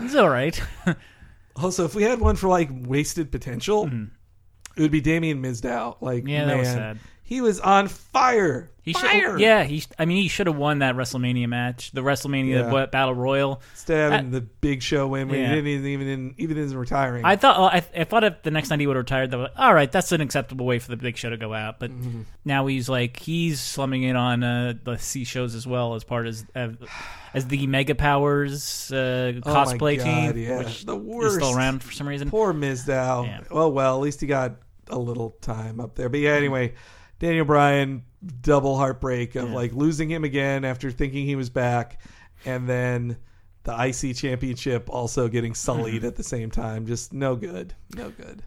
it's all right. [sighs] Also, if we had one for like wasted potential, it would be Damien Mizdow. Like. Yeah, that was man, sad. He was on fire. He fire. should, yeah. He, I mean, he should have won that WrestleMania match, the WrestleMania Yeah. what, Battle Royal. Instead of having the big show win when Yeah. he didn't even even in, even in retiring. I thought, well, I, I thought if the next night he would have retired, that was, all right, that's an acceptable way for the Big Show to go out. But Mm-hmm. now he's like he's slumming it on uh, the C shows as well as part as uh, as the Mega Powers uh, Oh my cosplay God, team, yeah. which The is worst. still around for some reason. Poor Mizdow. Yeah. Well, well, at least he got a little time up there. But yeah, anyway, Daniel Bryan double heartbreak of Yeah. like losing him again after thinking he was back, and then the IC championship also getting sullied Mm-hmm. at the same time. Just no good, no good.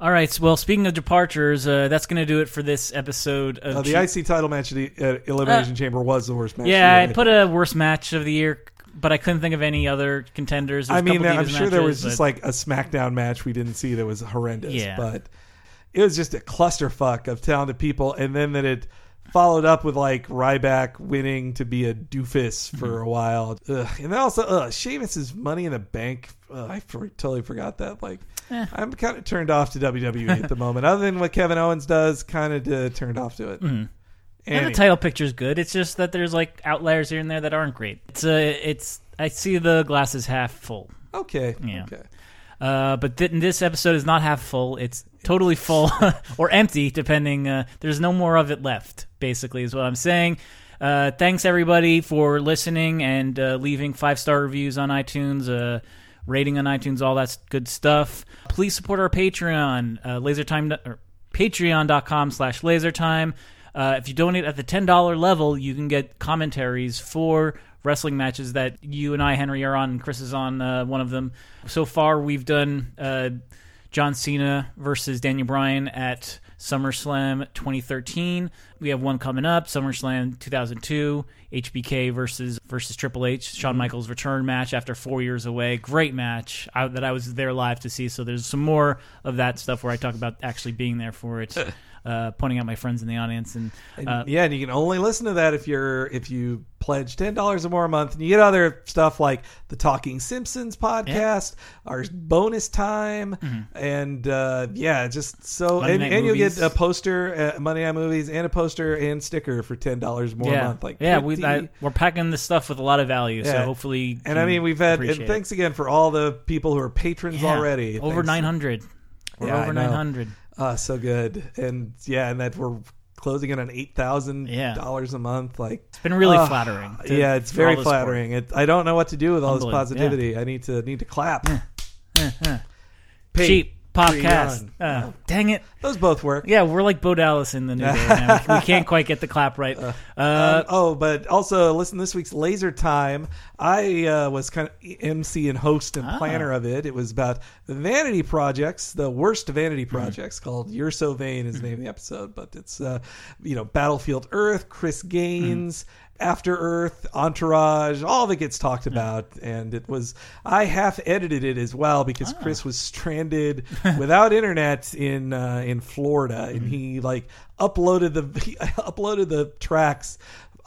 All right, so, well, speaking of departures, uh, that's going to do it for this episode of Uh, the IC title match at the uh, Elimination Chamber was the worst match. Yeah, I put a worst match of the year, but I couldn't think of any other contenders. I mean, I'm sure there was matches, just like a SmackDown match we didn't see that was horrendous. Yeah. But it was just a clusterfuck of talented people, and then that it followed up with like Ryback winning to be a doofus for Mm-hmm. a while, Ugh. and then also uh, Sheamus's Money in the Bank. I for, totally forgot that. Like, Eh. I'm kind of turned off to WWE at the [laughs] moment. Other than what Kevin Owens does, kind of uh, turned off to it. and Anyway. the title picture's good. It's just that there's like outliers here and there that aren't great. It's uh, it's I see the glass is half full. Okay. Yeah. Okay. Uh, but th- this episode is not half full. It's totally full [laughs] or empty, depending. Uh, there's no more of it left. Basically, is what I'm saying. Uh, thanks everybody for listening and uh, leaving five star reviews on iTunes, uh, rating on iTunes, all that good stuff. Please support our Patreon, uh, LaserTime or Patreon.com slash LaserTime. Uh, if you donate at the ten dollar level, you can get commentaries for wrestling matches that you and I, Henry, are on. and Chris is on uh, one of them. So far, we've done uh, John Cena versus Daniel Bryan at SummerSlam 2013. We have one coming up, SummerSlam 2002. HBK versus versus Triple H, Shawn mm-hmm. Michaels return match after four years away. Great match I, that I was there live to see. So there's some more of that stuff where I talk about actually being there for it, [laughs] uh, pointing out my friends in the audience, and And, uh, yeah, and you can only listen to that if you're if you pledge ten dollars or more a month, and you get other stuff like the Talking Simpsons podcast, our bonus time, and uh, yeah, just so Mm-hmm. Monday and, and you'll get a poster, uh, Monday Night Movies, and a poster and sticker for ten dollars more yeah, a month. Like yeah, we I, we're packing this stuff with a lot of value. So Yeah. hopefully, you and I mean, we've had and thanks again for all the people who are patrons Yeah, already. over nine hundred. We're Yeah, over nine hundred. Ah, so good, and yeah, and that we're closing in on eight thousand Yeah. dollars a month. Like It's been really Ah, flattering. to- yeah, it's very all the support. flattering. It, I don't know what to do with all this positivity. I need to need to clap. Cheap Popcast. Uh, dang it. Those both work. Yeah, we're like Bo Dallas in the new day. Man. We, we [laughs] can't quite get the clap right. Uh, Um, oh, but also listen to this week's Laser Time. I uh, was kind of MC and host and Ah. planner of it. It was about the vanity projects, the worst vanity Mm-hmm. projects, called "You're So Vain" is the name of the episode. But it's uh, you know Battlefield Earth, Chris Gaines. Mm-hmm. After Earth, Entourage, all that gets talked about, and it was I half edited it as well because Ah. Chris was stranded [laughs] without internet in uh, in Florida, Mm-hmm. and he like uploaded the [laughs] he uploaded the tracks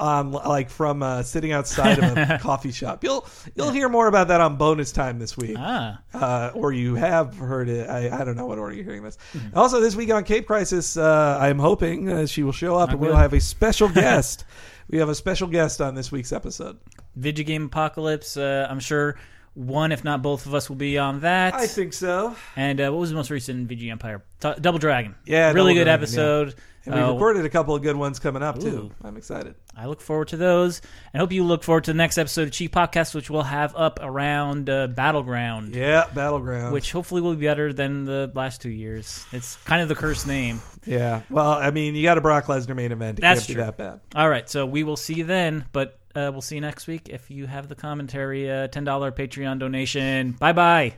on like from uh, sitting outside of a [laughs] coffee shop. You'll you'll hear more about that on bonus time this week. Ah. Uh, or you have heard it. I, I don't know what order you're hearing this. Mm-hmm. Also, this week on Cape Crisis, uh, I'm hoping uh, she will show up and we'll have a special [laughs] guest. we have a special guest on this week's episode. Video game apocalypse. Uh, I'm sure one, if not both of us, will be on that. I think so. And uh, what was the most recent VG Empire? T- Double Dragon. Yeah, really Double good Dragon, episode. And we Uh, recorded a couple of good ones coming up too. Ooh. I'm excited. I look forward to those, and hope you look forward to the next episode of Cheap Popcast, which we'll have up around uh, Battleground, Yeah, Battleground. which hopefully will be better than the last two years. It's kind of the cursed name. yeah. Well, I mean, you got a Brock Lesnar main event. It That's can't be true. that bad. All right, so we will see you then, but uh, we'll see you next week if you have the commentary. Uh, $10 Patreon donation. Bye bye.